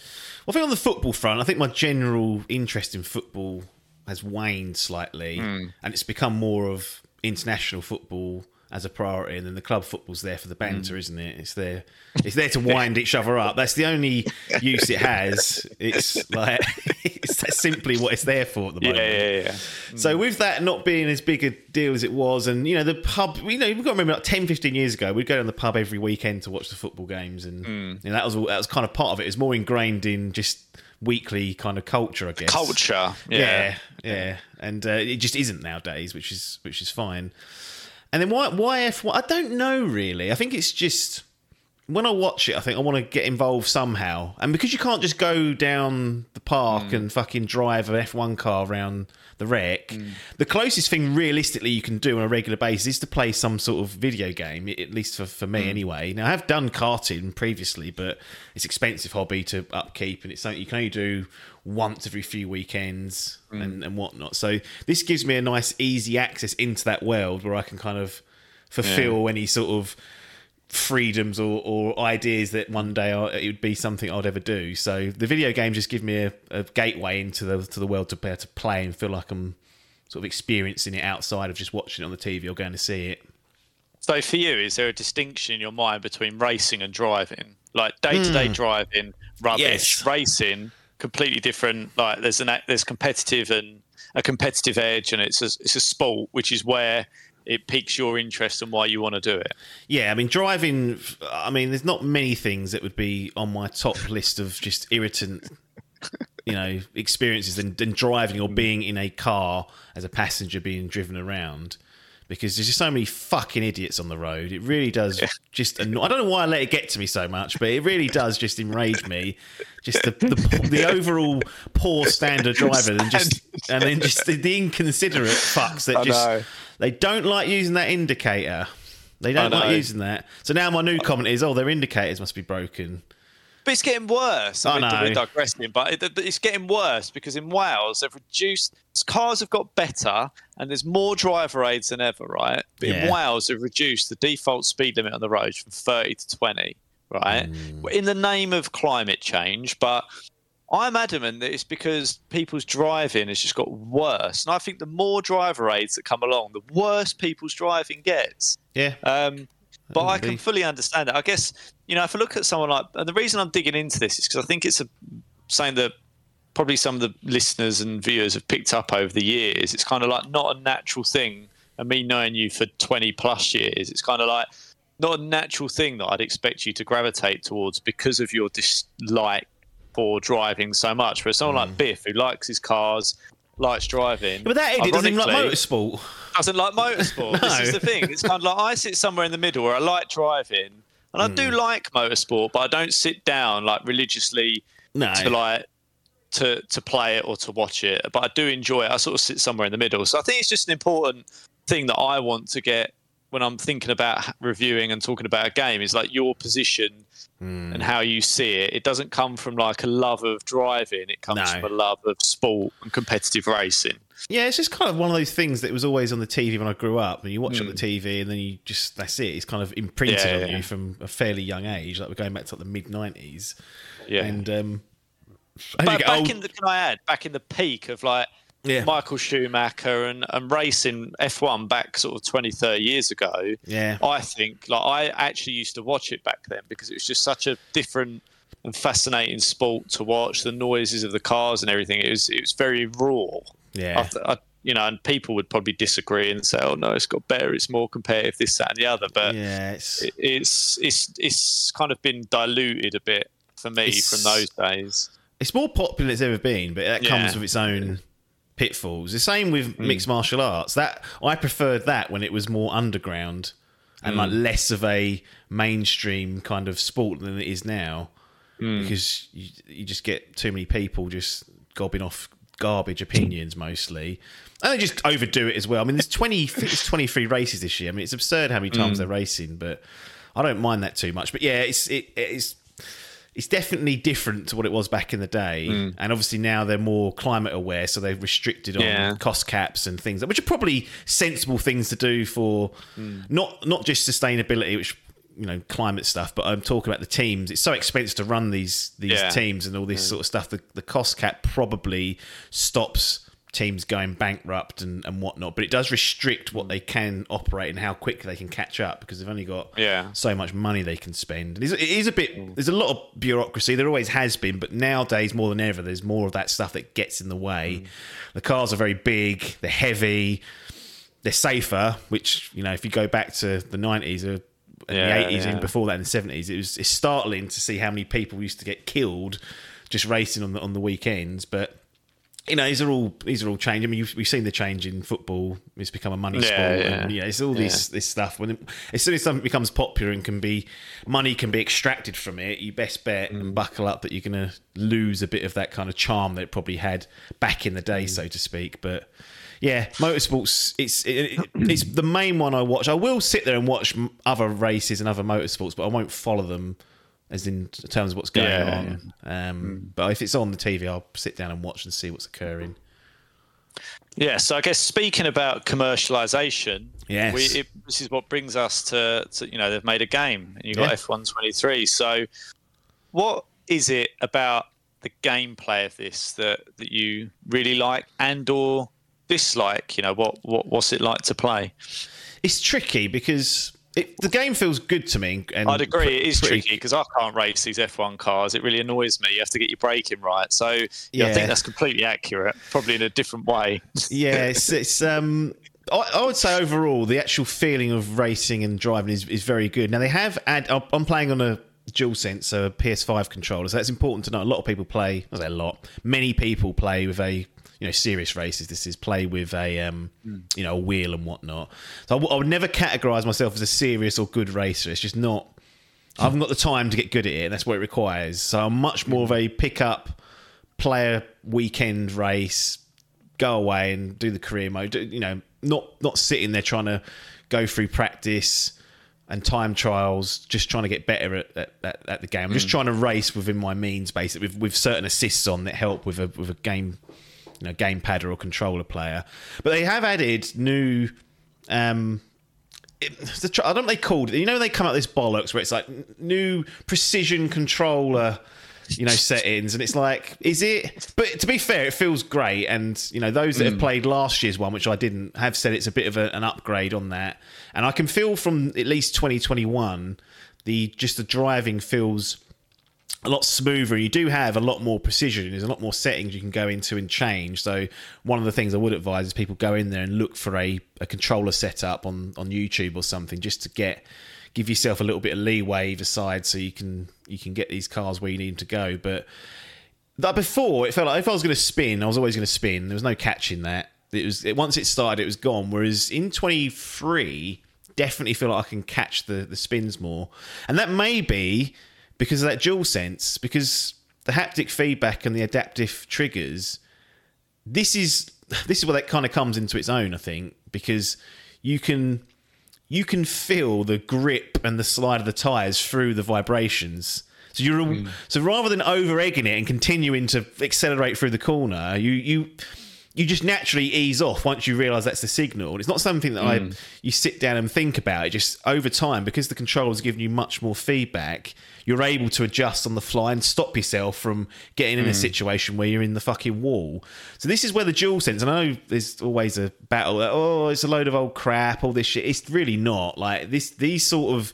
I think on the football front, I think my general interest in football has waned slightly, mm. and it's become more of international football as a priority, and then the club football's there for the banter, mm. isn't it? It's there, it's there to wind each other up. That's the only use it has. It's like it's simply what it's there for at the moment. Yeah, yeah, yeah. So with that not being as big a deal as it was, and you know the pub, you know we've got to remember like 10, 15 years ago, we'd go down the pub every weekend to watch the football games, and mm. you know, that was that was kind of part of it. It's more ingrained in just weekly kind of culture, I guess. Culture, yeah, yeah, yeah. and uh, it just isn't nowadays, which is which is fine. And then why why F1? I don't know really. I think it's just when I watch it, I think I want to get involved somehow. And because you can't just go down the park mm. and fucking drive an F1 car around the wreck, mm. the closest thing realistically you can do on a regular basis is to play some sort of video game, at least for, for me mm. anyway. Now, I have done karting previously, but it's expensive hobby to upkeep and it's something you can only do once every few weekends mm. and, and whatnot. So this gives me a nice, easy access into that world where I can kind of fulfill yeah. any sort of freedoms or, or ideas that one day I, it would be something I'd ever do. So the video game just give me a, a, gateway into the to the world to be able to play and feel like I'm sort of experiencing it outside of just watching it on the TV or going to see it. So for you, is there a distinction in your mind between racing and driving? Like day to day driving, rubbish, yes. racing, completely different. Like there's an there's competitive and a competitive edge, and it's a, it's a sport, which is where it piques your interest and why you want to do it. Yeah, I mean, driving. I mean, there's not many things that would be on my top list of just irritant, you know, experiences than, than driving or being in a car as a passenger being driven around. Because there's just so many fucking idiots on the road. It really does yeah. just annoy. I don't know why I let it get to me so much, but it really does just enrage me. Just the the, the overall poor standard driver, and just and then just the, the inconsiderate fucks that just they don't like using that indicator. They don't like using that. So now my new comment is, oh, their indicators must be broken. But it's getting worse. I, I know. We're digressing, but it's getting worse because in Wales they've reduced. Cars have got better and there's more driver aids than ever, right? But yeah. in Wales, they've reduced the default speed limit on the roads from 30 to 20, right? Mm. In the name of climate change, but I'm adamant that it's because people's driving has just got worse. And I think the more driver aids that come along, the worse people's driving gets. Yeah. Um, but I can fully understand it. I guess, you know, if I look at someone like, and the reason I'm digging into this is because I think it's a, saying that probably some of the listeners and viewers have picked up over the years. It's kind of like not a natural thing. And me knowing you for 20 plus years, it's kind of like not a natural thing that I'd expect you to gravitate towards because of your dislike for driving so much. But someone mm. like Biff, who likes his cars, likes driving. But that idiot doesn't like motorsport. Doesn't like motorsport. no. This is the thing. It's kind of like I sit somewhere in the middle where I like driving, and I mm. do like motorsport, but I don't sit down like religiously no. to like to to play it or to watch it. But I do enjoy it. I sort of sit somewhere in the middle. So I think it's just an important thing that I want to get when I'm thinking about reviewing and talking about a game is like your position mm. and how you see it. It doesn't come from like a love of driving. It comes no. from a love of sport and competitive racing. Yeah, it's just kind of one of those things that was always on the TV when I grew up. And you watch mm. it on the hmm. TV, and then you just that's it. It's kind of imprinted yeah, on yeah. you from a fairly young age. Like we're going back to like the mid nineties. Yeah, and um, but back old... in the can I add back in the peak of like yeah. Michael Schumacher and, and racing F1 back sort of 20, 30 years ago. Yeah. I think like I actually used to watch it back then because it was just such a different and fascinating sport to watch. The noises of the cars and everything. It was it was very raw. Yeah. I, I, you know, and people would probably disagree and say, "Oh no, it's got better. It's more competitive. This, that, and the other." But yeah, it's it, it's, it's it's kind of been diluted a bit for me from those days. It's more popular than it's ever been, but that comes yeah. with its own pitfalls. The same with mm. mixed martial arts. That I preferred that when it was more underground and mm. like less of a mainstream kind of sport than it is now, mm. because you, you just get too many people just gobbing off garbage opinions mostly. And they just overdo it as well. I mean, there's 20, there's 23 races this year. I mean, it's absurd how many times mm. they're racing, but I don't mind that too much. But yeah, it's it, it's it's definitely different to what it was back in the day. Mm. And obviously now they're more climate aware, so they've restricted on yeah. cost caps and things, which are probably sensible things to do for mm. not not just sustainability, which you know climate stuff, but I'm talking about the teams. It's so expensive to run these these yeah. teams and all this sort of stuff. The, the cost cap probably stops teams going bankrupt and, and whatnot, but it does restrict what they can operate and how quick they can catch up because they've only got yeah. so much money they can spend. Is, it is a bit, there's a lot of bureaucracy, there always has been, but nowadays more than ever, there's more of that stuff that gets in the way. Mm. The cars are very big, they're heavy, they're safer, which, you know, if you go back to the 90s, uh, in yeah, the 80s yeah. and before that in the 70s, it was it's startling to see how many people used to get killed just racing on the, on the weekends, but you know, these are all these are all change. I mean, we've seen the change in football; it's become a money yeah, sport, yeah. and know, it's all this this stuff. When it, as soon as something becomes popular and can be money can be extracted from it, you best bet mm. and buckle up that you're going to lose a bit of that kind of charm that it probably had back in the day, mm. so to speak. But yeah, motorsports. It's it, it's the main one I watch. I will sit there and watch other races and other motorsports, but I won't follow them as in terms of what's going yeah, on. Yeah. Um, mm. But if it's on the TV, I'll sit down and watch and see what's occurring. Yeah, so I guess speaking about commercialization, yes. We, it, this is what brings us to, to, you know, they've made a game and you've got yeah. F123. So, what is it about the gameplay of this that, that you really like and or dislike? You know, what, what what's it like to play? It's tricky because it, the game feels good to me. And I'd agree. Pr- it is pretty... tricky because I can't race these F1 cars. It really annoys me. You have to get your braking right. So yeah, yeah. I think that's completely accurate. Probably in a different way. yeah, it's, it's um. I, I would say overall, the actual feeling of racing and driving is, is very good. Now they have add. I'm playing on a dual sense, a PS5 controller, so that's important to know. A lot of people play. Not a lot. Many people play with a you know serious races. This is play with a um, mm. you know a wheel and whatnot. So I, w- I would never categorize myself as a serious or good racer. It's just not. I haven't got the time to get good at it, and that's what it requires. So I'm much more of a pick up, player weekend race, go away and do the career mode. You know, not not sitting there trying to go through practice and time trials, just trying to get better at, at, at, at the game. I'm just mm. trying to race within my means, basically, with, with certain assists on that help with a with a game you know gamepad or controller player. But they have added new. Um, it, I don't know they called it. You know they come out this bollocks where it's like new precision controller you know settings and it's like is it but to be fair it feels great and you know those that mm. have played last year's one which i didn't have said it's a bit of a, an upgrade on that and i can feel from at least 2021 the just the driving feels a lot smoother. You do have a lot more precision. There's a lot more settings you can go into and change. So one of the things I would advise is people go in there and look for a, a controller setup on on YouTube or something just to get give yourself a little bit of leeway either side so you can you can get these cars where you need them to go. But that before it felt like if I was going to spin, I was always going to spin. There was no catching that. It was it, once it started, it was gone. Whereas in 23, definitely feel like I can catch the the spins more, and that may be because of that dual sense, because the haptic feedback and the adaptive triggers, this is this is where that kind of comes into its own, I think, because you can you can feel the grip and the slide of the tires through the vibrations. So you're mm. so rather than over egging it and continuing to accelerate through the corner, you you you just naturally ease off once you realize that's the signal. And it's not something that mm. I you sit down and think about. It just over time because the controller's giving you much more feedback you're able to adjust on the fly and stop yourself from getting in mm. a situation where you're in the fucking wall. So this is where the dual sense. And I know there's always a battle. That, oh, it's a load of old crap. All this shit. It's really not like this. These sort of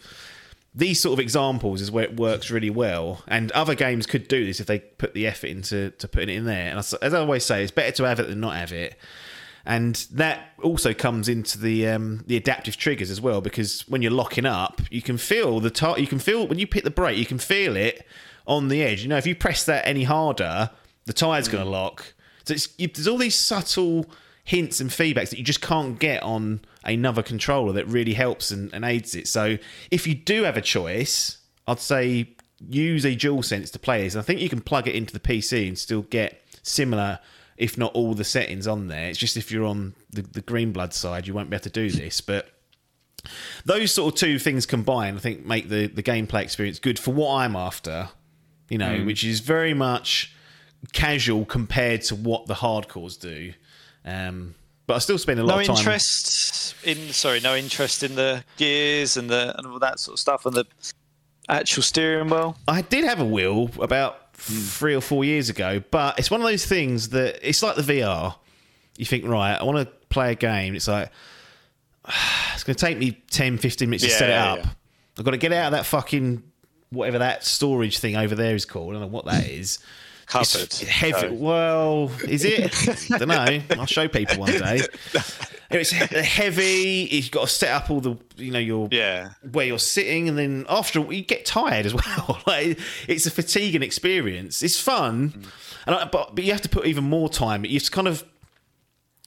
these sort of examples is where it works really well. And other games could do this if they put the effort into to putting it in there. And as I always say, it's better to have it than not have it and that also comes into the um, the adaptive triggers as well because when you're locking up, you can feel the tar- you can feel when you hit the brake, you can feel it on the edge. You know, if you press that any harder, the tire's going to lock. So you, there's all these subtle hints and feedbacks that you just can't get on another controller that really helps and, and aids it. So if you do have a choice, I'd say use a DualSense to play this. I think you can plug it into the PC and still get similar if not all the settings on there. It's just if you're on the, the green blood side, you won't be able to do this. But those sort of two things combined, I think, make the, the gameplay experience good for what I'm after, you know, mm. which is very much casual compared to what the hardcores do. Um, but I still spend a lot no of time. interest in sorry, no interest in the gears and the and all that sort of stuff and the actual steering wheel. I did have a wheel about hmm. three or four years ago. But it's one of those things that it's like the VR. You think, right, I want to play a game. It's like, it's going to take me 10, 15 minutes yeah, to set it up. Yeah. I've got to get out of that fucking, whatever that storage thing over there is called. I don't know what that is. Cupboard. heavy. Well, is it? I don't know. I'll show people one day. It's heavy. You've got to set up all the, you know, your yeah where you're sitting, and then after you get tired as well. like it's a fatiguing experience. It's fun, mm. and I, but but you have to put even more time. You have to kind of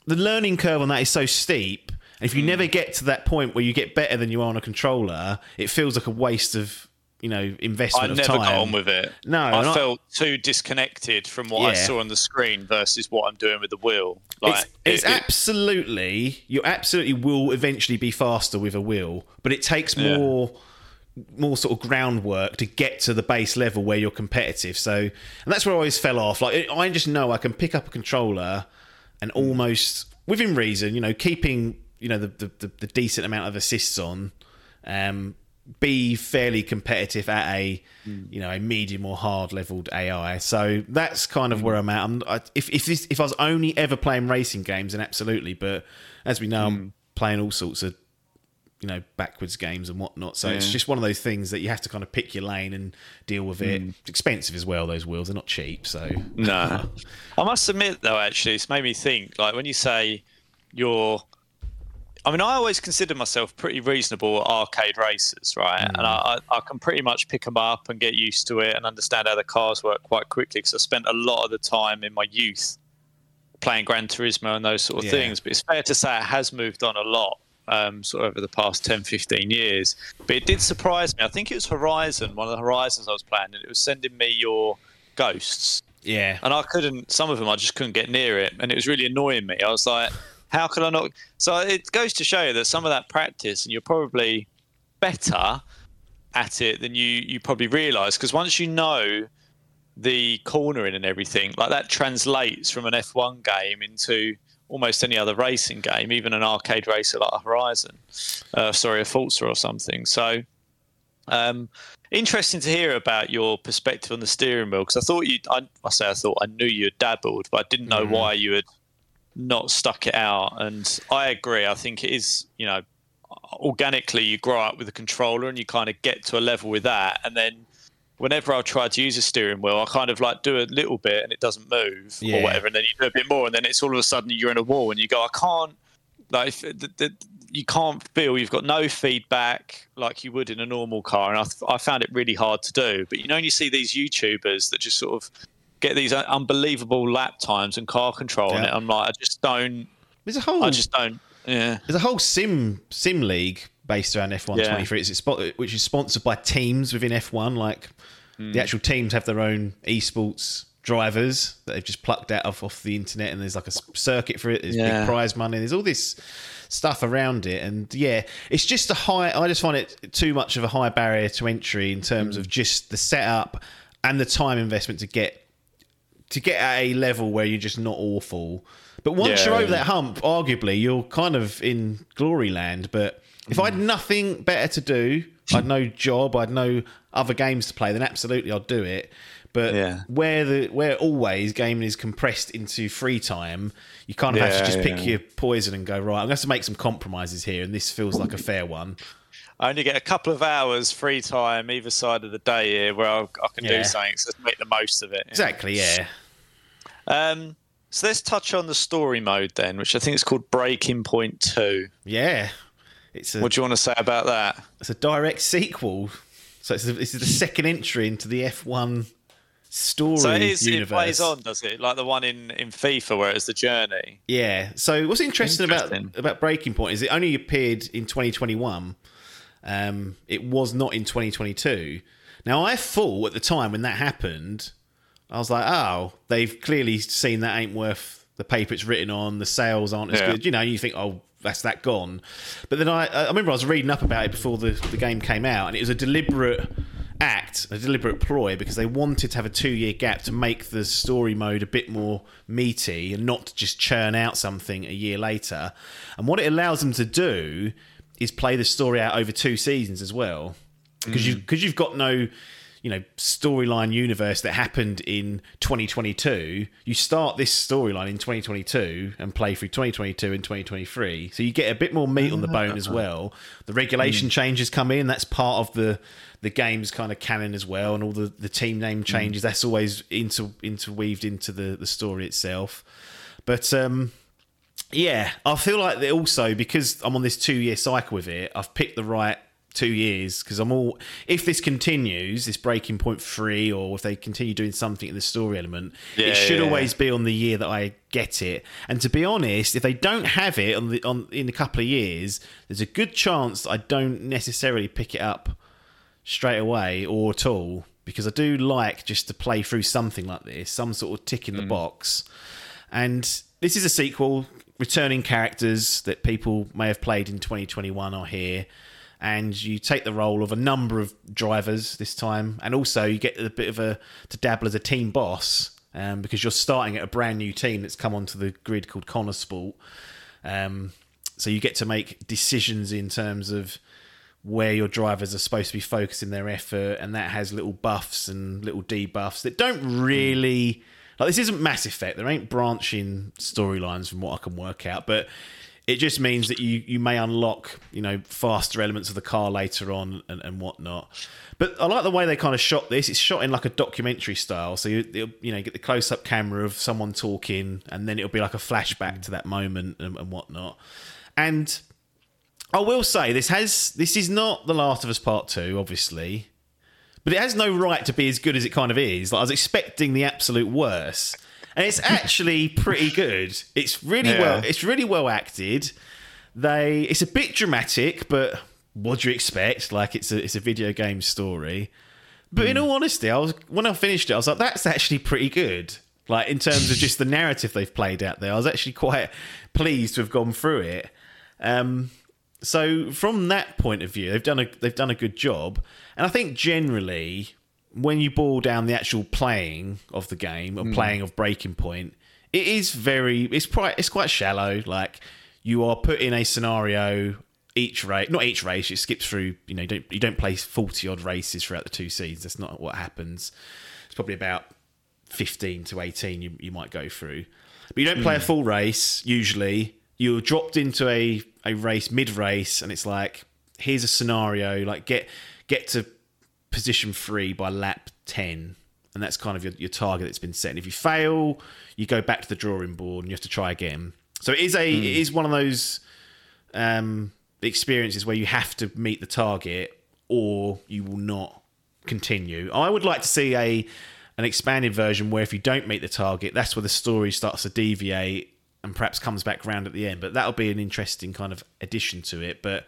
the learning curve on that is so steep. And if you mm. never get to that point where you get better than you are on a controller, it feels like a waste of you know investment I never got on with it. No, I felt too disconnected from what yeah. I saw on the screen versus what I'm doing with the wheel. Like it's, it's it, absolutely you absolutely will eventually be faster with a wheel, but it takes more. Yeah. More sort of groundwork to get to the base level where you're competitive. So, and that's where I always fell off. Like, I just know I can pick up a controller and almost within reason, you know, keeping you know the the, the decent amount of assists on, um, be fairly competitive at a mm. you know a medium or hard leveled AI. So that's kind of mm. where I'm at. I'm, I, if if this, if I was only ever playing racing games, then absolutely. But as we know, mm. I'm playing all sorts of you know backwards games and whatnot. So yeah. it's just one of those things that you have to kind of pick your lane and deal with it. Mm. It's expensive as well. Those wheels are not cheap. So no, I must admit though, actually, it's made me think. Like when you say you're I mean, I always consider myself pretty reasonable at arcade races, right? Mm. And I, I can pretty much pick them up and get used to it and understand how the cars work quite quickly because I spent a lot of the time in my youth playing Gran Turismo and those sort of yeah. things. But it's fair to say it has moved on a lot, um, sort of over the past 10, 15 years. But it did surprise me. I think it was Horizon, one of the Horizons I was playing, and it was sending me your ghosts. Yeah. And I couldn't, some of them I just couldn't get near it. And it was really annoying me. I was like, how could I not? So it goes to show you that some of that practice, and you're probably better at it than you you probably realise. Because once you know the cornering and everything, like that translates from an F1 game into almost any other racing game, even an arcade racer like a Horizon, uh, sorry, a Forza or something. So, um, interesting to hear about your perspective on the steering wheel because I thought you, I, I, say I thought I knew you had dabbled, but I didn't know mm. why you had not stuck it out. And I agree. I think it is, you know, organically you grow up with a controller and you kind of get to a level with that, and then whenever I try to use a steering wheel, I kind of like do a little bit and it doesn't move yeah. or whatever, and then you do a bit more, and then it's all of a sudden you're in a wall and you go, I can't like the, the, you can't feel you've got no feedback like you would in a normal car, and I, I found it really hard to do. But you know, when you see these YouTubers that just sort of get these unbelievable lap times and car control, yeah. and I'm like, I just don't. There's a whole. I just don't. Yeah. There's a whole sim sim league based around F1 yeah. 23, it's, which is sponsored by teams within F1. Like mm. the actual teams have their own esports drivers that they've just plucked out of off the internet, and there's like a circuit for it. There's yeah. big prize money. There's all this stuff around it, and yeah, it's just a high. I just find it too much of a high barrier to entry in terms mm. of just the setup and the time investment to get to get at a level where you're just not awful. But once yeah, you're over that hump, arguably you're kind of in glory land. But if mm. I had nothing better to do, I'd no job, I'd no other games to play, then absolutely I'd do it. But yeah. where the where always gaming is compressed into free time, you kind of yeah, have to just pick your poison and go right. I'm going to have to make some compromises here, and this feels like a fair one. I only get a couple of hours free time either side of the day here where I'll, i can do something, so make the most of it. Exactly, yeah. Um, so let's touch on the story mode then, which I think is called Breaking Point Two. Yeah, it's. A, what do you want to say about that? It's a direct sequel. So it's a, this is the second entry into the F1 story so it is, universe. It plays on, does it? Like the one in, in FIFA where it's the journey. Yeah. So what's interesting, interesting. about about Breaking Point is it only appeared in 2021. Um, it was not in 2022. Now I thought at the time when that happened, I was like, oh, they've clearly seen that ain't worth the paper it's written on. The sales aren't as yeah. good. You know, you think, oh, that's that gone. But then I, I remember I was reading up about it before the, the game came out, and it was a deliberate act, a deliberate ploy, because they wanted to have a two year gap to make the story mode a bit more meaty and not just churn out something a year later. And what it allows them to do is play the story out over two seasons as well. Because mm. you, cause you've got no you know storyline universe that happened in 2022 you start this storyline in 2022 and play through 2022 and 2023 so you get a bit more meat on the bone as well the regulation mm. changes come in that's part of the the game's kind of canon as well and all the the team name changes mm. that's always inter, interweaved into the the story itself but um yeah, I feel like they also because I'm on this two year cycle with it, I've picked the right two years because I'm all. If this continues, this breaking point three, or if they continue doing something in the story element, yeah, it should yeah, always yeah. be on the year that I get it. And to be honest, if they don't have it on the on in a couple of years, there's a good chance I don't necessarily pick it up straight away or at all because I do like just to play through something like this, some sort of tick in the mm. box. And this is a sequel. Returning characters that people may have played in 2021 are here. And you take the role of a number of drivers this time, and also you get a bit of a to dabble as a team boss um, because you're starting at a brand new team that's come onto the grid called Konnersport. Um, so you get to make decisions in terms of where your drivers are supposed to be focusing their effort, and that has little buffs and little debuffs that don't really like this isn't Mass Effect. There ain't branching storylines from what I can work out, but it just means that you you may unlock you know faster elements of the car later on and, and whatnot. But I like the way they kind of shot this. It's shot in like a documentary style, so you you know get the close up camera of someone talking, and then it'll be like a flashback to that moment and, and whatnot. And I will say this has this is not the Last of Us Part Two, obviously, but it has no right to be as good as it kind of is. Like I was expecting the absolute worst and it's actually pretty good. It's really yeah. well. It's really well acted. They. It's a bit dramatic, but what do you expect? Like it's a it's a video game story. But mm. in hmm. all honesty, I was when I finished it, I was like, that's actually pretty good. Like in terms of just the narrative they've played out there, I was actually quite pleased to have gone through it. Um, so from that point of view, they've done a they've done a good job, and I think generally when you boil down the actual playing of the game or mm. playing of Breaking Point, it is very it's quite it's quite shallow. Like you are put in a scenario each race, not each race. It skips through. You know, you don't you don't play forty odd races throughout the two seasons. That's not what happens. It's probably about fifteen to eighteen you you might go through, but you don't play mm. a full race usually. You're dropped into a a race mid race, and it's like here's a scenario. Like get get to position three by lap ten and that's kind of your, your target that's been set. And if you fail, you go back to the drawing board and you have to try again. So it is a mm. it is one of those um, experiences where you have to meet the target or you will not continue. I would like to see a an expanded version where if you don't meet the target, that's where the story starts to deviate and perhaps comes back round at the end. But that'll be an interesting kind of addition to it. But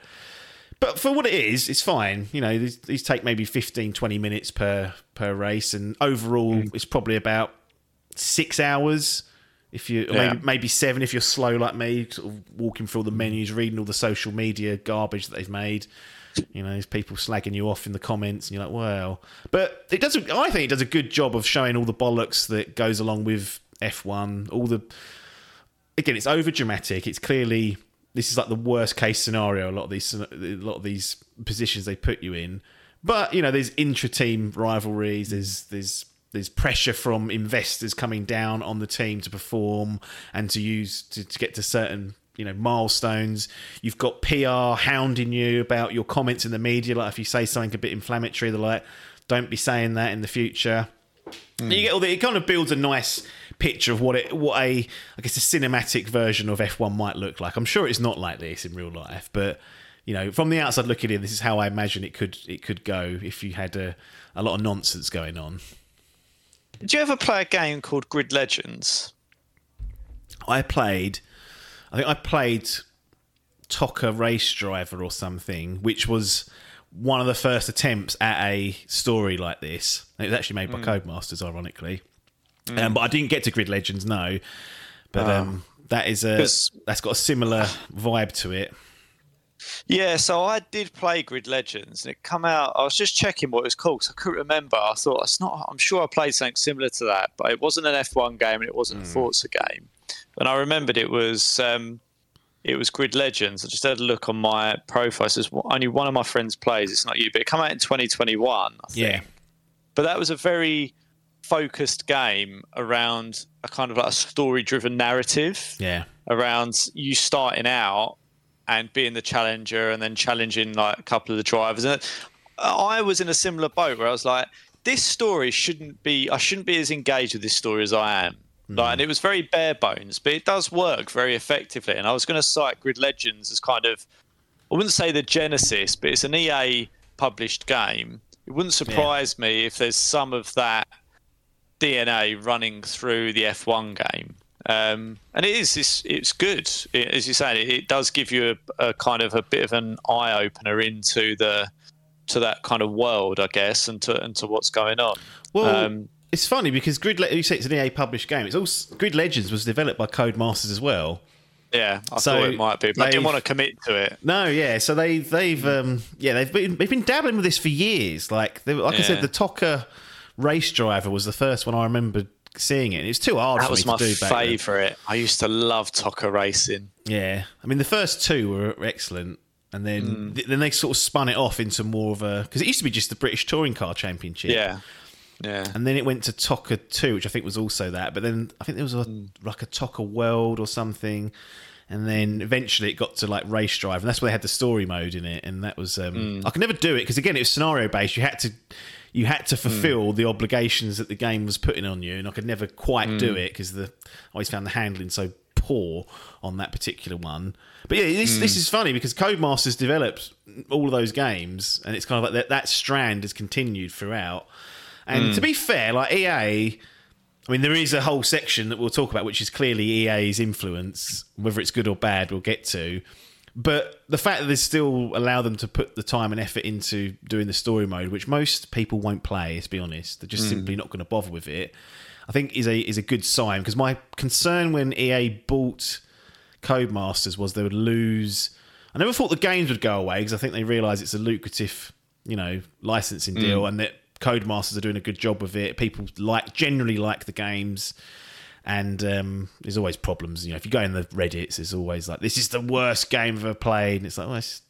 but for what it is, it's fine. You know, these, these take maybe 15, 20 minutes per per race, and overall, mm. it's probably about six hours. If you yeah. maybe maybe seven if you're slow like me, sort of walking through all the menus, reading all the social media garbage that they've made. You know, there's people slagging you off in the comments, and you're like, "Well," but it does. I think it does a good job of showing all the bollocks that goes along with F1. All the again, it's over dramatic. It's clearly this is like the worst case scenario. A lot of these, a lot of these positions they put you in, but you know, there's intra-team rivalries. There's there's there's pressure from investors coming down on the team to perform and to use to, to get to certain you know milestones. You've got PR hounding you about your comments in the media. Like if you say something a bit inflammatory, they're like, "Don't be saying that in the future." Mm. You get all the, it kind of builds a nice picture of what it what a I guess a cinematic version of F1 might look like. I'm sure it's not like this in real life, but you know, from the outside looking in, this is how I imagine it could it could go if you had a, a lot of nonsense going on. Did you ever play a game called Grid Legends? I played I think I played TOCA Race Driver or something, which was one of the first attempts at a story like this. It was actually made by mm. Codemasters, ironically. Mm. Um, but I didn't get to Grid Legends, no. But oh. um, that is a that's got a similar vibe to it. Yeah, so I did play Grid Legends, and it come out. I was just checking what it was called because I couldn't remember. I thought it's not. I'm sure I played something similar to that, but it wasn't an F1 game and it wasn't mm. a Forza game. And I remembered it was um, it was Grid Legends. I just had a look on my profile. It says only one of my friends plays. It's not you, but it came out in 2021. Yeah, but that was a very focused game around a kind of like a story driven narrative. Yeah. Around you starting out and being the challenger and then challenging like a couple of the drivers. And I was in a similar boat where I was like, this story shouldn't be, I shouldn't be as engaged with this story as I am. Mm. Like, and it was very bare bones, but it does work very effectively. And I was going to cite Grid Legends as kind of, I wouldn't say the genesis, but it's an EA published game. It wouldn't surprise yeah. me if there's some of that DNA running through the F1 game. Um, and it is it's, it's good it, as you say it, it does give you a, a, kind of a bit of an eye opener into the to that kind of world I guess and to and to what's going on well um, it's funny because Grid you say it's an EA published game it's also Grid Legends was developed by Codemasters as well yeah, I so thought it might be, but I didn't want to commit to it. No, yeah. So they they've um, yeah they've been they've been dabbling with this for years. Like they, like yeah. I said, the TOCA Race Driver was the first one I remember seeing it. It's too hard. To do. That was my favourite. I used to love TOCA racing. Yeah, I mean the first two were excellent, and then mm. th- then they sort of spun it off into more of a because it used to be just the British Touring Car Championship. Yeah. Yeah. And then it went to TOCA 2, which I think was also that. But then I think there was a, mm. like a TOCA World or something. And then eventually it got to like race drive, and that's where they had the story mode in it. And that was um, mm. I could never do it because again it was scenario based. You had to you had to fulfill mm. the obligations that the game was putting on you, and I could never quite mm. do it because the I always found the handling so poor on that particular one. But yeah, this, mm. this is funny because Codemasters developed all of those games, and it's kind of like that, that strand has continued throughout. And to be fair, like EA, I mean, there is a whole section that we'll talk about, which is clearly EA's influence. Whether it's good or bad, we'll get to. But the fact that they still allow them to put the time and effort into doing the story mode, which most people won't play, to be honest, they're just mm. simply not going to bother with it. I think is a is a good sign because my concern when EA bought Codemasters was they would lose. I never thought the games would go away because I think they realise it's a lucrative, you know, licensing deal, mm. and that Codemasters are doing a good job with it. People like generally like the games and um, there's always problems. You know, if you go in the Reddits, it's always like, "This is the worst game I've ever played," and it's like, "Well, it's,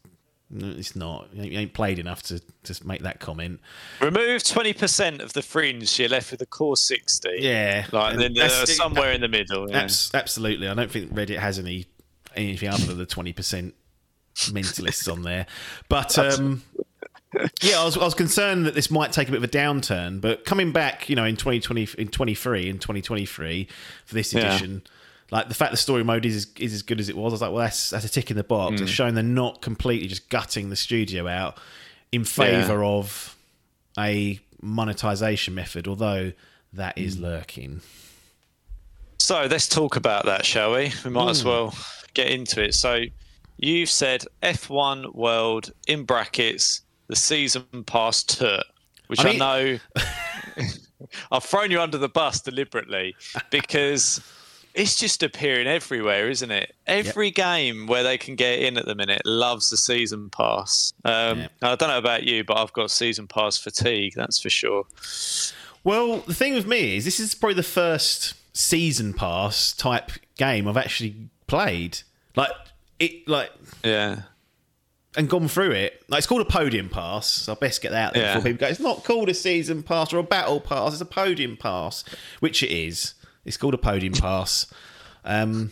it's not. You ain't played enough to to make that comment." Remove twenty percent of the fringe, you're left with a core sixty. Yeah, like then uh, somewhere in the middle. Yeah. absolutely, I don't think Reddit has any anything other than the twenty percent mentalists on there, but. Um, yeah, I was, I was concerned that this might take a bit of a downturn, but coming back, you know, in 2020, in 23, in 2023 for this edition, yeah. like the fact the story mode is, is as good as it was, I was like, well, that's, that's a tick in the box. Mm. It's showing they're not completely just gutting the studio out in favour yeah. of a monetization method, although that is mm. lurking. So let's talk about that, shall we? We might as well get into it. So you've said F1 World in brackets the season pass tour, which I, mean, I know I've thrown you under the bus deliberately because it's just appearing everywhere, isn't it? Every yep. game where they can get in at the minute loves the season pass. Um. I don't know about you, but I've got season pass fatigue, that's for sure. Well, the thing with me is this is probably the first season pass type game I've actually played. Like it, like yeah and gone through it. Like it's called a podium pass. So I best get that out there yeah. before people go. It's not called a season pass or a battle pass. It's a podium pass, which it is. It's called a podium pass. Um,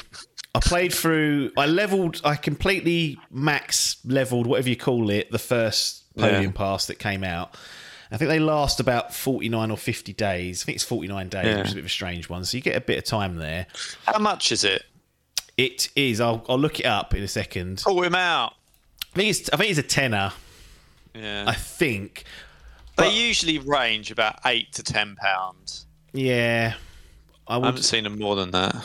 I played through. I leveled. I completely max leveled whatever you call it. The first podium yeah. pass that came out. I think they last about 49 or 50 days. I think it's 49 days, yeah. which is a bit of a strange one. So you get a bit of time there. How much is it? It is. I'll, I'll look it up in a second. Call him out. I think it's I think it's a tenner. Yeah. I think. But, they usually range about eight to ten pounds. Yeah. I, would, I, haven't seen them more than that.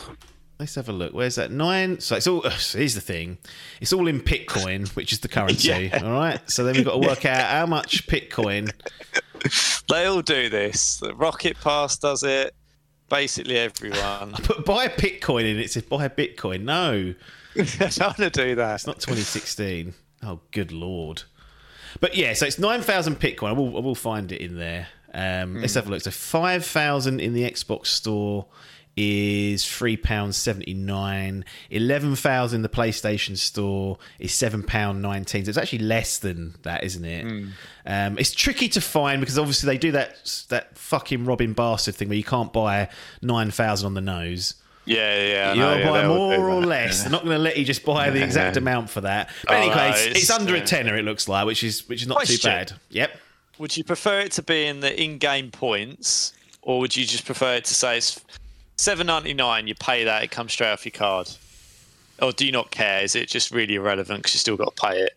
Let's have a look. Where's that nine? So it's all. here's the thing. It's all in Bitcoin, which is the currency. yeah. All right. So then we've got to work out how much Bitcoin. they all do this. The Rocket Pass does it. Basically, everyone. I put buy a Bitcoin in. It says buy a Bitcoin. No. I don't want to do that. It's not 2016. Oh, good lord. But yeah, so it's 9,000 Bitcoin. I will, I will find it in there. Um, mm. Let's have a look. So 5,000 in the Xbox store is £3.79. 11,000 in the PlayStation store is £7.19. So it's actually less than that, isn't it? Mm. Um, it's tricky to find because obviously they do that that fucking Robin Bastard thing where you can't buy 9,000 on the nose. Yeah, yeah. You'll buy yeah, more or less. They're not going to let you just buy the exact amount for that. But oh, anyway, no, it's, it's, under a uh, tenner. It looks like, which is which is not question. too bad. Yep. Would you prefer it to be in the in-game points, or would you just prefer it to say it's seven ninety nine? You pay that, it comes straight off your card, or do you not care? Is it just really irrelevant because you still got to pay it?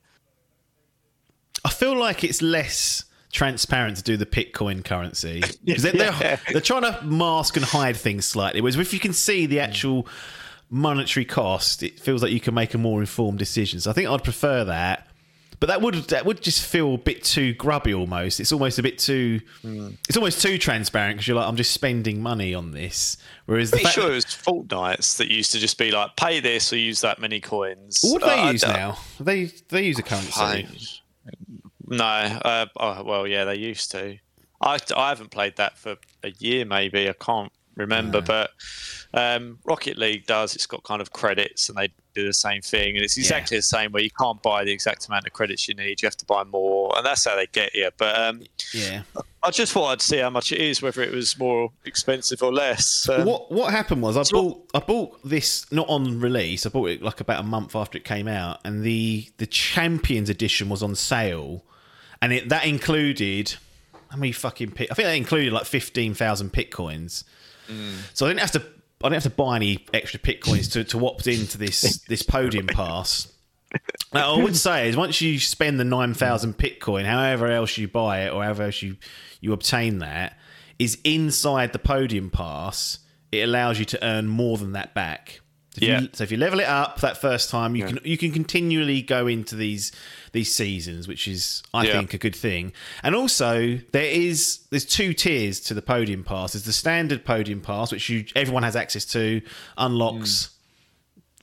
I feel like it's less transparent to do the Bitcoin currency because they're, they're, they're, trying to mask and hide things slightly. Whereas if you can see the actual monetary cost, it feels like you can make a more informed decision. So I think I'd prefer that. But that would that would just feel a bit too grubby almost. It's almost a bit too mm. it's almost too transparent because you're like I'm just spending money on this. Whereas Pretty the sure it was Fortnites that used to just be like pay this or use that many coins. What do they uh, use now? They they use a currency. No, uh, oh, well, yeah, they used to. I, I haven't played that for a year, maybe. I can't remember, but um, Rocket League does. It's got kind of credits, and they do the same thing, and it's exactly yeah. the same. Where you can't buy the exact amount of credits you need, you have to buy more, and that's how they get you. But um, yeah, I just thought I'd see how much it is, whether it was more expensive or less. Um, what what happened was I bought I bought this not on release. I bought it like about a month after it came out, and the the Champions edition was on sale and it, that included how many fucking pit? I think that included like fifteen thousand bitcoins. Mm. So I didn't have to. I didn't have to buy any extra bitcoins to, to opt into this this podium pass. Now, I would say is once you spend the nine thousand bitcoin, however else you buy it or however else you you obtain that, is inside the podium pass. It allows you to earn more than that back. If yeah. You, so if you level it up that first time, you yeah. can you can continually go into these these seasons, which is I yeah. think a good thing. And also there is there's two tiers to the podium pass. There's the standard podium pass, which you everyone has access to, unlocks. Mm.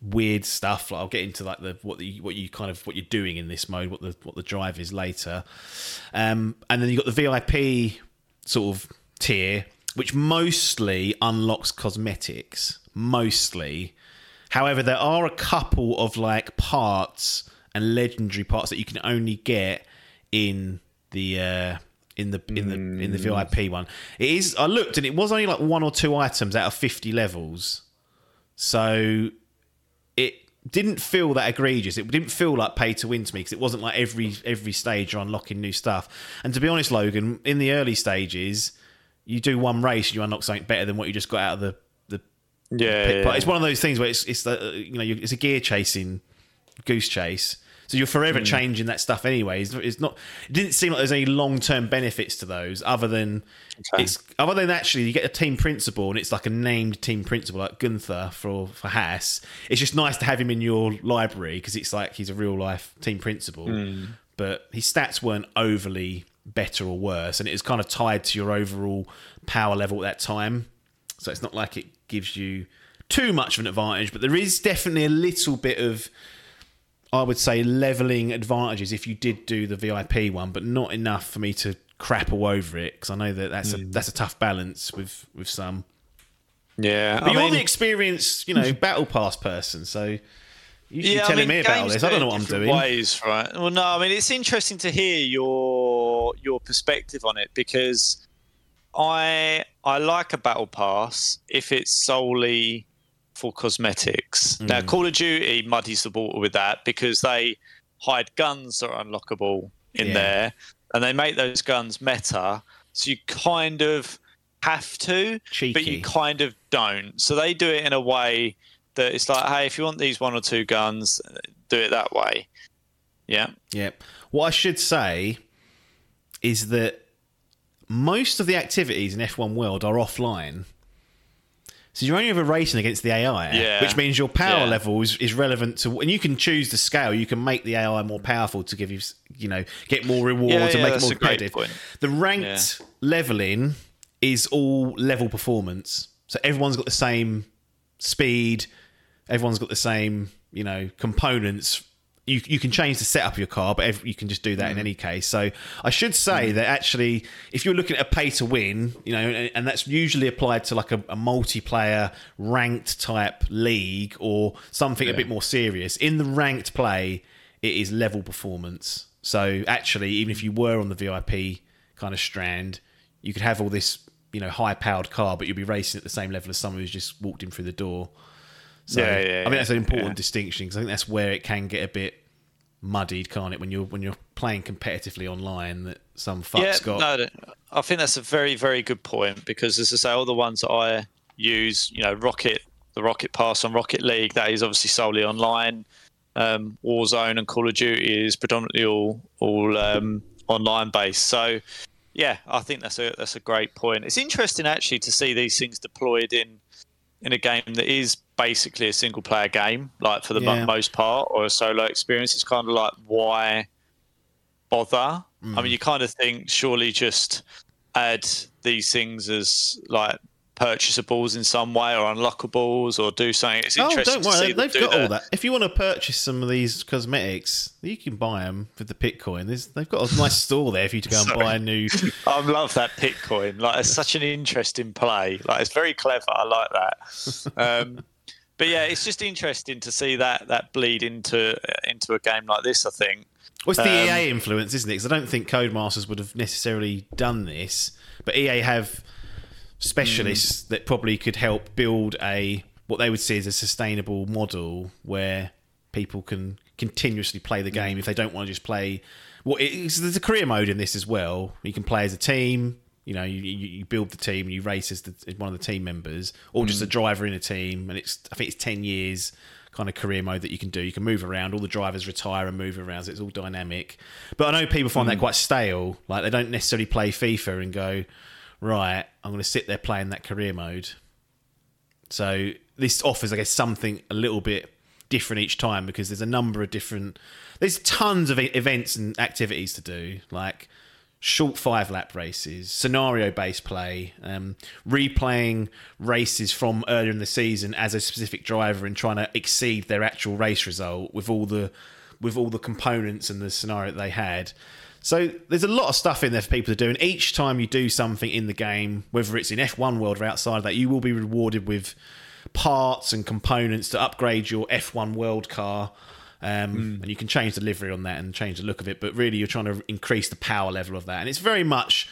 Weird stuff. Like I'll get into like the what the what you kind of what you're doing in this mode, what the what the drive is later, um, and then you got the VIP sort of tier, which mostly unlocks cosmetics. Mostly. However, there are a couple of like parts and legendary parts that you can only get in the uh, in the in the in the Hmm. VIP one. It is. I looked and it was only like one or two items out of fifty levels, so it didn't feel that egregious. It didn't feel like pay to win to me because it wasn't like every every stage you're unlocking new stuff. And to be honest, Logan, in the early stages, you do one race and you unlock something better than what you just got out of the Yeah, pick. yeah, But it's one of those things where it's it's the, you know it's a gear chasing goose chase. So you're forever Hmm. changing that stuff anyway. It's, it's not. It didn't seem like there's any long term benefits to those, other than Okay. it's other than actually you get a team principal and it's like a named team principal like Gunther for for Haas. It's just nice to have him in your library because it's like he's a real life team principal. Hmm. But his stats weren't overly better or worse, and it was kind of tied to your overall power level at that time. So it's not like it gives you too much of an advantage, but there is definitely a little bit of I would say leveling advantages if you did do the VIP one, but not enough for me to crap all over it because I know that that's a mm. that's a tough balance with with some. yeah. But I you're mean, the experienced, you know, battle pass person, so you should be I mean, me about games this. I don't know what I'm different doing. Ways, right? Well, no, I mean it's interesting to hear your your perspective on it because I I like a battle pass if it's solely for cosmetics. Now, Mm. Call of Duty muddies the water with that because they hide guns that are unlockable in Yeah. there, and they make those guns meta. So you kind of have to, but you kind of don't. So they do it in a way that it's like, hey, if you want these one or two guns, do it that way. Yeah. Yeah. What I should say is that most of the activities in F1 World are offline. So you're only ever racing against the AI, Yeah. which means your power Yeah. level is, is relevant to, and you can choose the scale. You can make the AI more powerful to give you, you know, get more rewards Yeah, and make it more competitive. The ranked leveling is all level performance. So everyone's got the same speed, everyone's got the same, you know, components. You, you can change the setup of your car, but you can just do that in mm. any case. So I should say mm. that actually, if you're looking at a pay to win, you know, and, and that's usually applied to like a, a multiplayer ranked type league or something a bit more serious. In the ranked play, it is level performance. So actually, even if you were on the VIP kind of strand, you could have all this, you know, high powered car, but you'd be racing at the same level as someone who's just walked in through the door. So Yeah, yeah, I think that's an important yeah. distinction because I think that's where it can get a bit muddied, can't it? When you're when you're playing competitively online, that some fucks yeah, got. no, no, I think that's a very, very good point because, as I say, all the ones that I use, you know, Rocket, the Rocket Pass on Rocket League, that is obviously solely online. Um, Warzone and Call of Duty is predominantly all all um, online based. So, yeah, I think that's a that's a great point. It's interesting actually to see these things deployed in in a game that is basically a single player game, like for the Yeah. most part, or a solo experience. It's kind of like why bother? I mean, mm. you kind of think surely just add these things as like purchasables in some way or unlockables or do something. It's Oh, interesting don't worry, they've got all that. If you want to purchase some of these cosmetics, you can buy them with the Bitcoin. There's, they've got a nice store there for you to go and Sorry. buy a new. I love that Bitcoin. Like it's such an interesting play. Like it's very clever. I like that. Um, but yeah, it's just interesting to see that that bleed into into a game like this. I think. Well, it's the Um, EA influence, isn't it? Because I don't think Codemasters would have necessarily done this, but EA have specialists Mm. that probably could help build a what they would see as a sustainable model where people can continuously play the Mm. game if they don't want to just play. What well, there's a career mode in this as well. You can play as a team. You know, you, you, build the team and you race as, the, as one of the team members, or Mm. just a driver in a team. And it's I think it's ten years kind of career mode that you can do. You can move around. All the drivers retire and move around. So it's all dynamic. But I know people find that quite stale. Like they don't necessarily play FIFA and go, right, I'm going to sit there playing that career mode. So this offers, I guess, something a little bit different each time because there's a number of different. There's tons of events and activities to do, like short five lap races, scenario based play, um, replaying races from earlier in the season as a specific driver and trying to exceed their actual race result with all the with all the components and the scenario that they had. So there's a lot of stuff in there for people to do, and each time you do something in the game, whether it's in F1 world or outside of that, you will be rewarded with parts and components to upgrade your F1 world car. Um, mm. And you can change the livery on that and change the look of it, but really you're trying to increase the power level of that. And it's very much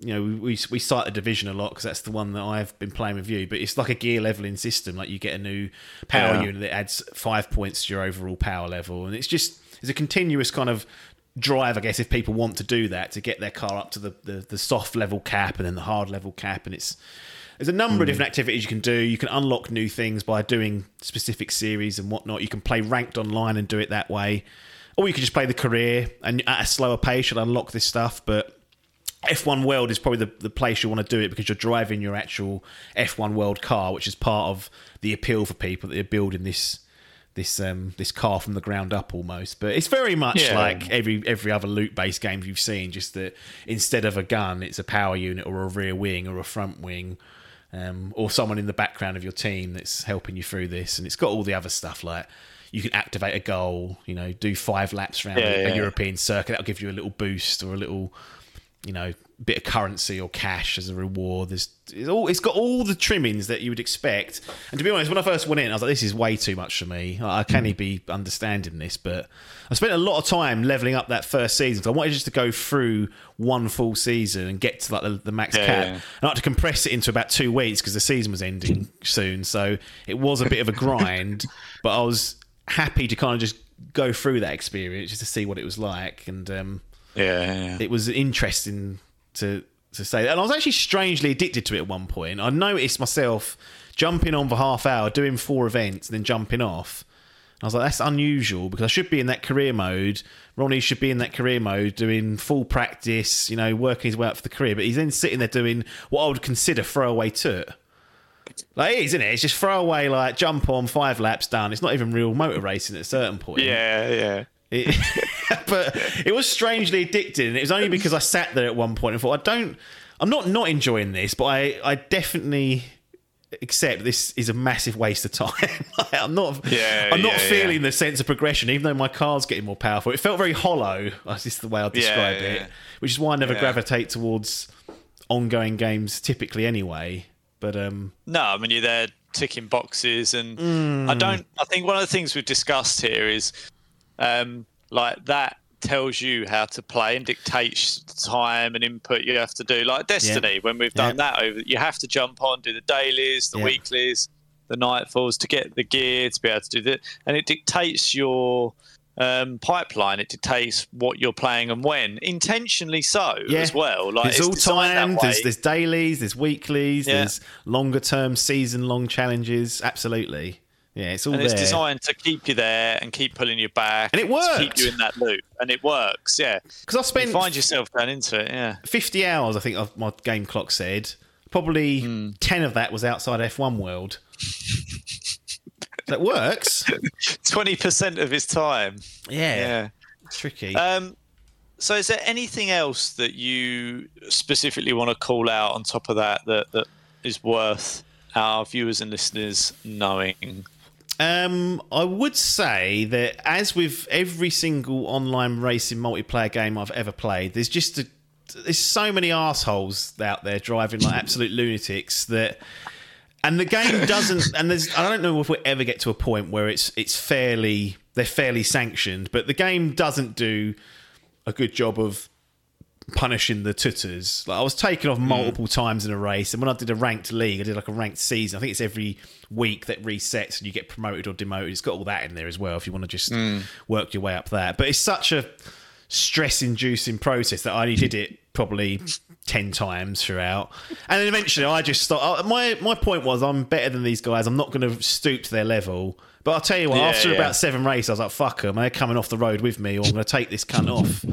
you know, we we cite the division a lot because that's the one that I've been playing with you. But it's like a gear leveling system. Like you get a new power yeah. unit that adds five points to your overall power level, and it's just it's a continuous kind of drive, I guess, if people want to do that to get their car up to the, the, the soft level cap and then the hard level cap. And it's there's a number mm. of hmm. different activities you can do. You can unlock new things by doing specific series and whatnot. You can play ranked online and do it that way, or you can just play the career and at a slower pace you'll unlock this stuff. But F1 World is probably the, the place you want to do it because you're driving your actual F1 World car, which is part of the appeal for people that you're building this this um, this car from the ground up almost. But it's very much yeah. like every every other loot based game you've seen. Just that instead of a gun, it's a power unit or a rear wing or a front wing. Um, or someone in the background of your team that's helping you through this, and it's got all the other stuff like you can activate a goal, you know, do five laps around yeah, a, yeah. European circuit. That'll give you a little boost or a little you know bit of currency or cash as a reward. There's it's, all, it's got all the trimmings that you would expect. And to be honest, when I first went in, I was like, this is way too much for me. I can't mm. be understanding this, but I spent a lot of time leveling up that first season. So I wanted just to go through one full season and get to like the, the max yeah, cap. Yeah. And I had to compress it into about two weeks because the season was ending soon. So it was a bit of a grind, but I was happy to kind of just go through that experience just to see what it was like. And um, yeah, it was interesting to to say that. And I was actually strangely addicted to it at one point. I noticed myself jumping on for half hour, doing four events, and then jumping off. I was like, that's unusual because I should be in that career mode. Ronnie should be in that career mode, doing full practice, you know, working his way up for the career. But he's then sitting there doing what I would consider throwaway toot. Like it is, isn't it? It's just throwaway, like jump on, five laps done. It's not even real motor racing at a certain point. Yeah, yeah. It, but it was strangely addicting, and it was only because I sat there at one point and thought, I don't, I'm not not enjoying this, but I, I definitely accept this is a massive waste of time. I'm not, yeah, I'm not yeah, feeling yeah. the sense of progression, even though my car's getting more powerful. It felt very hollow. That's just the way I describe it, which is why I never gravitate towards ongoing games typically, anyway. But um, no, I mean you're there ticking boxes, and mm. I don't. I think one of the things we've discussed here is um, like that tells you how to play and dictates time and input you have to do. Like Destiny, yeah. when we've done yeah. that over, you have to jump on, do the dailies, the yeah. weeklies, the nightfalls to get the gear to be able to do that, and it dictates your um, pipeline. It dictates what you're playing and when, intentionally so yeah. as well. Like it's, it's all timed. There's, there's, dailies, there's weeklies, yeah. there's longer term season long challenges. Absolutely. Yeah, it's all and there. it's designed to keep you there and keep pulling you back, and it works. Keep you in that loop, and it works. Yeah, because I spent you find yourself going into it. Yeah, fifty hours. I think my game clock said. Probably mm. ten of that was outside F1 world. that works. Twenty percent of his time. Yeah, yeah, tricky. Um, so, is there anything else that you specifically want to call out on top of that that that is worth our viewers and listeners knowing? Um, I would say that as with every single online racing multiplayer game I've ever played, there's just a, there's so many assholes out there driving like absolute lunatics that and the game doesn't and there's I don't know if we ever get to a point where it's it's fairly they're fairly sanctioned, but the game doesn't do a good job of punishing the tutters. Like I was taken off hmm. multiple mm. times in a race, and when I did a ranked league, I did like a ranked season. I think it's every week that resets and you get promoted or demoted. It's got all that in there as well if you want to just mm. work your way up there. But it's such a stress-inducing process that I only did it probably ten times throughout, and then eventually I just thought. My my point was I'm better than these guys. I'm not going to stoop to their level. But I'll tell you what, yeah, after yeah. about seven races, I was like, fuck them. They're coming off the road with me, or I'm going to take this cunt off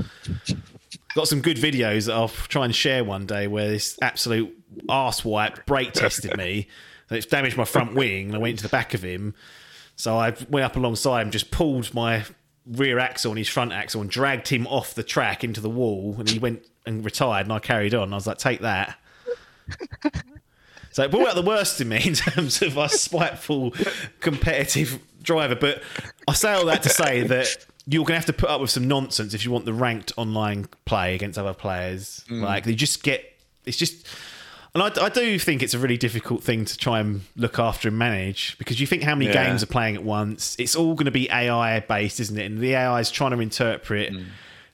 got some good videos that I'll try and share one day where this absolute arse wipe brake tested me. It's damaged my front wing and I went into the back of him. So I went up alongside him, just pulled my rear axle and his front axle and dragged him off the track into the wall and he went and retired and I carried on. I was like, take that. So it brought out the worst in me in terms of a spiteful competitive driver. But I say all that to say that you're going to have to put up with some nonsense if you want the ranked online play against other players. Mm. Like you just get, it's just, and I, I, do think it's a really difficult thing to try and look after and manage because you think how many yeah. games are playing at once. It's all going to be AI based, isn't it? And the AI is trying to interpret. Mm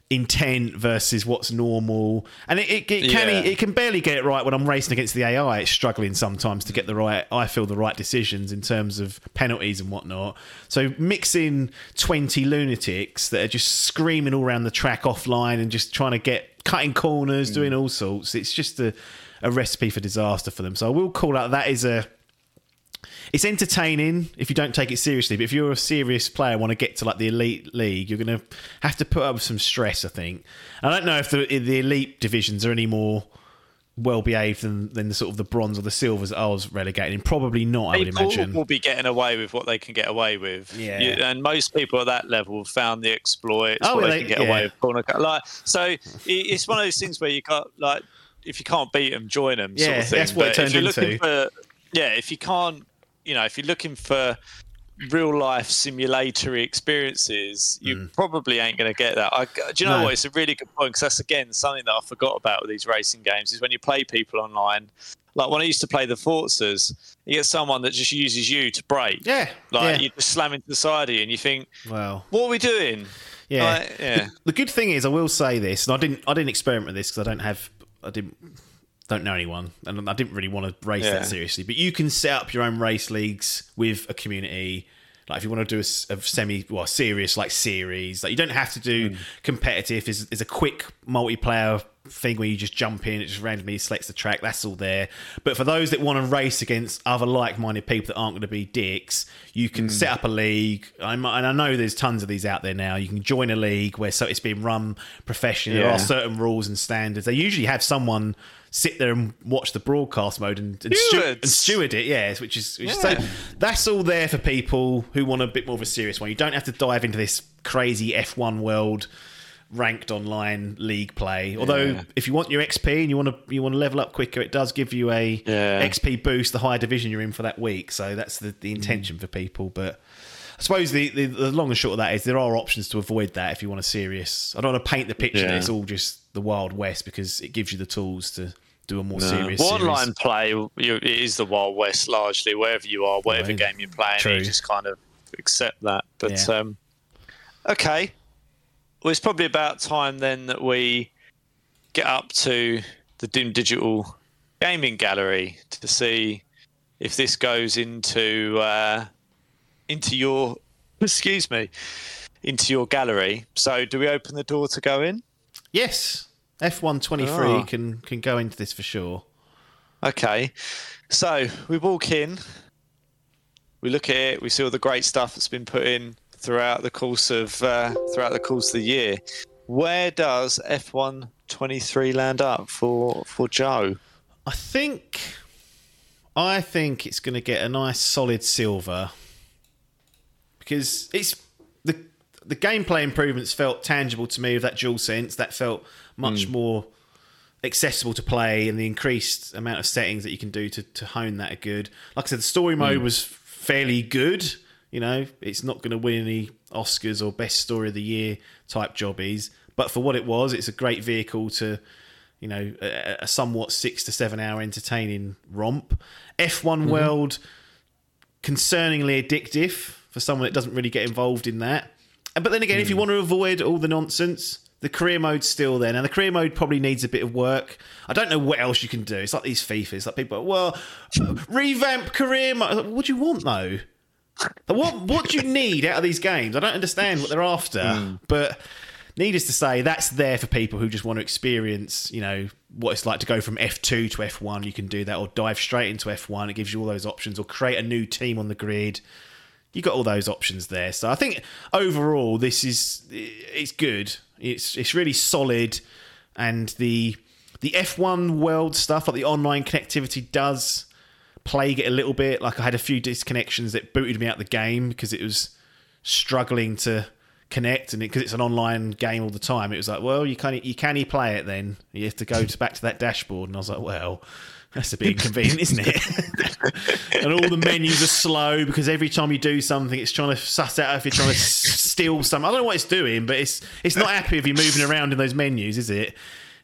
intent versus what's normal, and it, it, it can yeah. it can barely get it right when I'm racing against the AI. It's struggling sometimes to get the right. I feel the right decisions in terms of penalties and whatnot. So mixing twenty lunatics that are just screaming all around the track offline and just trying to get cutting corners, mm. doing all sorts. It's just a a recipe for disaster for them. So I will call out that is a it's entertaining if you don't take it seriously. But if you're a serious player, and want to get to like the elite league, you're going to have to put up with some stress. I think. I don't know if the the elite divisions are any more well behaved than, than the sort of the bronze or the silvers that I was relegated Probably not. I would imagine. will be getting away with what they can get away with. Yeah. You, and most people at that level have found the exploits. Oh, what they, they can get yeah. away with. Corner, cut like so, it's one of those things where you got like if you can't beat them, join them. Yeah, sort of thing. that's what but it turned into. For, yeah, if you can't you know, if you're looking for real life simulatory experiences, you mm. probably ain't going to get that. I, do you know no. what? It's a really good point because that's again something that I forgot about with these racing games is when you play people online. Like when I used to play the Forzas, you get someone that just uses you to break. Yeah, like yeah. you just slam into the side of you, and you think, "Well, what are we doing?" Yeah, like, yeah. The, the, good thing is, I will say this, and I didn't, I didn't experiment with this because I don't have, I didn't don't know anyone, and I didn't really want to race yeah. that seriously. But you can set up your own race leagues with a community. Like if you want to do a, a semi, well, serious like series, like you don't have to do mm. competitive. Is is a quick multiplayer thing where you just jump in, it just randomly selects the track. That's all there. But for those that want to race against other like-minded people that aren't going to be dicks, you can mm. set up a league. I'm, and I know there's tons of these out there now. You can join a league where so it's being run professionally. Yeah. There are certain rules and standards. They usually have someone sit there and watch the broadcast mode and, and, stu- and steward it. Yes, which is which yeah. so that's all there for people who want a bit more of a serious one. You don't have to dive into this crazy F1 world ranked online league play. Although yeah. if you want your XP and you want to you want to level up quicker, it does give you a yeah. XP boost the higher division you're in for that week. So that's the, the intention mm. for people, but I suppose the, the, the, long and short of that is there are options to avoid that if you want a serious. I don't want to paint the picture yeah. that it's all just the Wild West because it gives you the tools to do a more no. serious. Well, online play you, it is the Wild West largely. Wherever you are, whatever right. game you're playing, True. you just kind of accept that. But yeah. um, okay, well, it's probably about time then that we get up to the Dimp Digital Gaming Gallery to see if this goes into. Uh, into your excuse me into your gallery. So, do we open the door to go in? Yes, F one twenty three ah. can can go into this for sure. Okay, so we walk in, we look at it, we see all the great stuff that's been put in throughout the course of uh, throughout the course of the year. Where does F one twenty three land up for for Joe? I think, I think it's going to get a nice solid silver because it's the the gameplay improvements felt tangible to me with that dual sense that felt much mm. more accessible to play and the increased amount of settings that you can do to, to hone that are good like i said the story mode mm. was fairly good you know it's not going to win any oscars or best story of the year type jobbies but for what it was it's a great vehicle to you know a, a somewhat six to seven hour entertaining romp f1 mm-hmm. world concerningly addictive for someone that doesn't really get involved in that. But then again, mm. if you hmm. want to avoid all the nonsense, the career mode's still there. Now, the career mode probably needs a bit of work. I don't know what else you can do. It's like these FIFAs. Like people, well, revamp career mode. What do you want though? What what do you need out of these games? I don't understand what they're after. Mm. But needless to say, that's there for people who just want to experience, you know, what it's like to go from F2 to F1. You can do that, or dive straight into F1. It gives you all those options, or create a new team on the grid you got all those options there. So I think overall this is it's good. It's it's really solid, and the the F1 world stuff like the online connectivity does plague it a little bit. Like I had a few disconnections that booted me out the game because it was struggling to connect and it because it, it's an online game all the time it was like well you can you can play it then you have to go to, back to that dashboard and i was like well that's a bit inconvenient, isn't it? and all the menus are slow because every time you do something, it's trying to suss out if you're trying to steal something. I don't know what it's doing, but it's it's not happy if you're moving around in those menus, is it?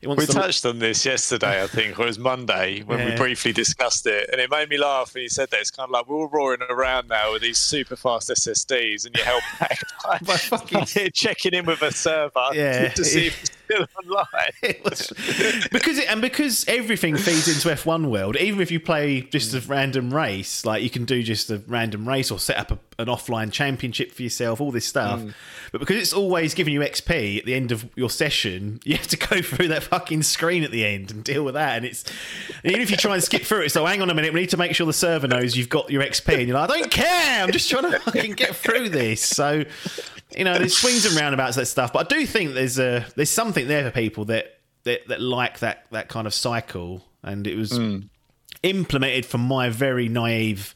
We touched on this yesterday, I think, or it was Monday when yeah. we briefly discussed it, and it made me laugh when you said that. It's kind of like we're all roaring around now with these super fast SSDs, and you help back by, by fucking checking in with a server yeah, to see if still online. Was, because it, and because everything feeds into F1 world, even if you play just a random race, like you can do just a random race or set up a, an offline championship for yourself, all this stuff. Mm. But because it's always giving you XP at the end of your session, you have to go through that fucking screen at the end and deal with that. And it's even if you try and skip through it, so hang on a minute, we need to make sure the server knows you've got your XP, and you're like, I don't care, I'm just trying to fucking get through this. So you know, there's swings and roundabouts that stuff, but I do think there's a there's something there for people that that, that like that that kind of cycle, and it was mm. implemented from my very naive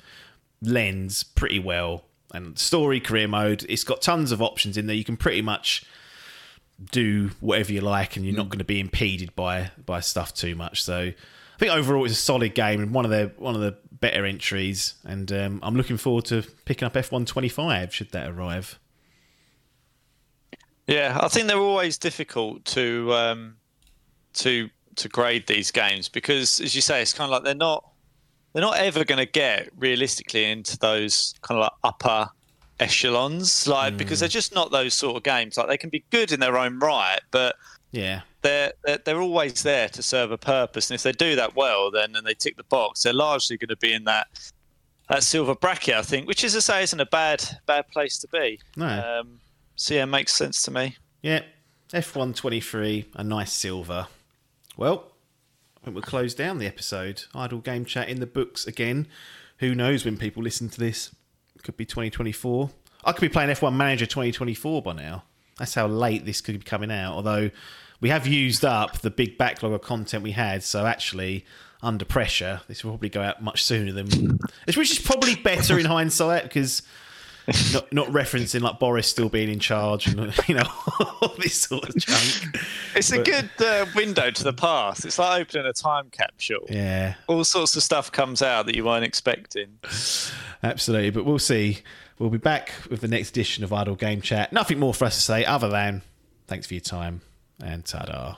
lens pretty well. And story career mode, it's got tons of options in there. You can pretty much do whatever you like, and you're mm. not going to be impeded by by stuff too much. So I think overall it's a solid game and one of the one of the better entries. And um, I'm looking forward to picking up F125 should that arrive. Yeah, I think they're always difficult to um, to to grade these games because, as you say, it's kind of like they're not they're not ever going to get realistically into those kind of like upper echelons, like mm. because they're just not those sort of games. Like they can be good in their own right, but yeah, they're, they're they're always there to serve a purpose. And if they do that well, then and they tick the box, they're largely going to be in that that silver bracket, I think, which is to say isn't a bad bad place to be. No. Um, so yeah, makes sense to me. Yeah, F123, a nice silver. Well, I think we'll close down the episode. Idle Game Chat in the books again. Who knows when people listen to this? It could be 2024. I could be playing F1 Manager 2024 by now. That's how late this could be coming out. Although we have used up the big backlog of content we had, so actually under pressure, this will probably go out much sooner than. Which is probably better in hindsight because not not referencing like Boris still being in charge and you know all this sort of junk. It's but, a good uh, window to the past. It's like opening a time capsule. Yeah, all sorts of stuff comes out that you weren't expecting. Absolutely, but we'll see. We'll be back with the next edition of Idle Game Chat. Nothing more for us to say other than thanks for your time and ta-da.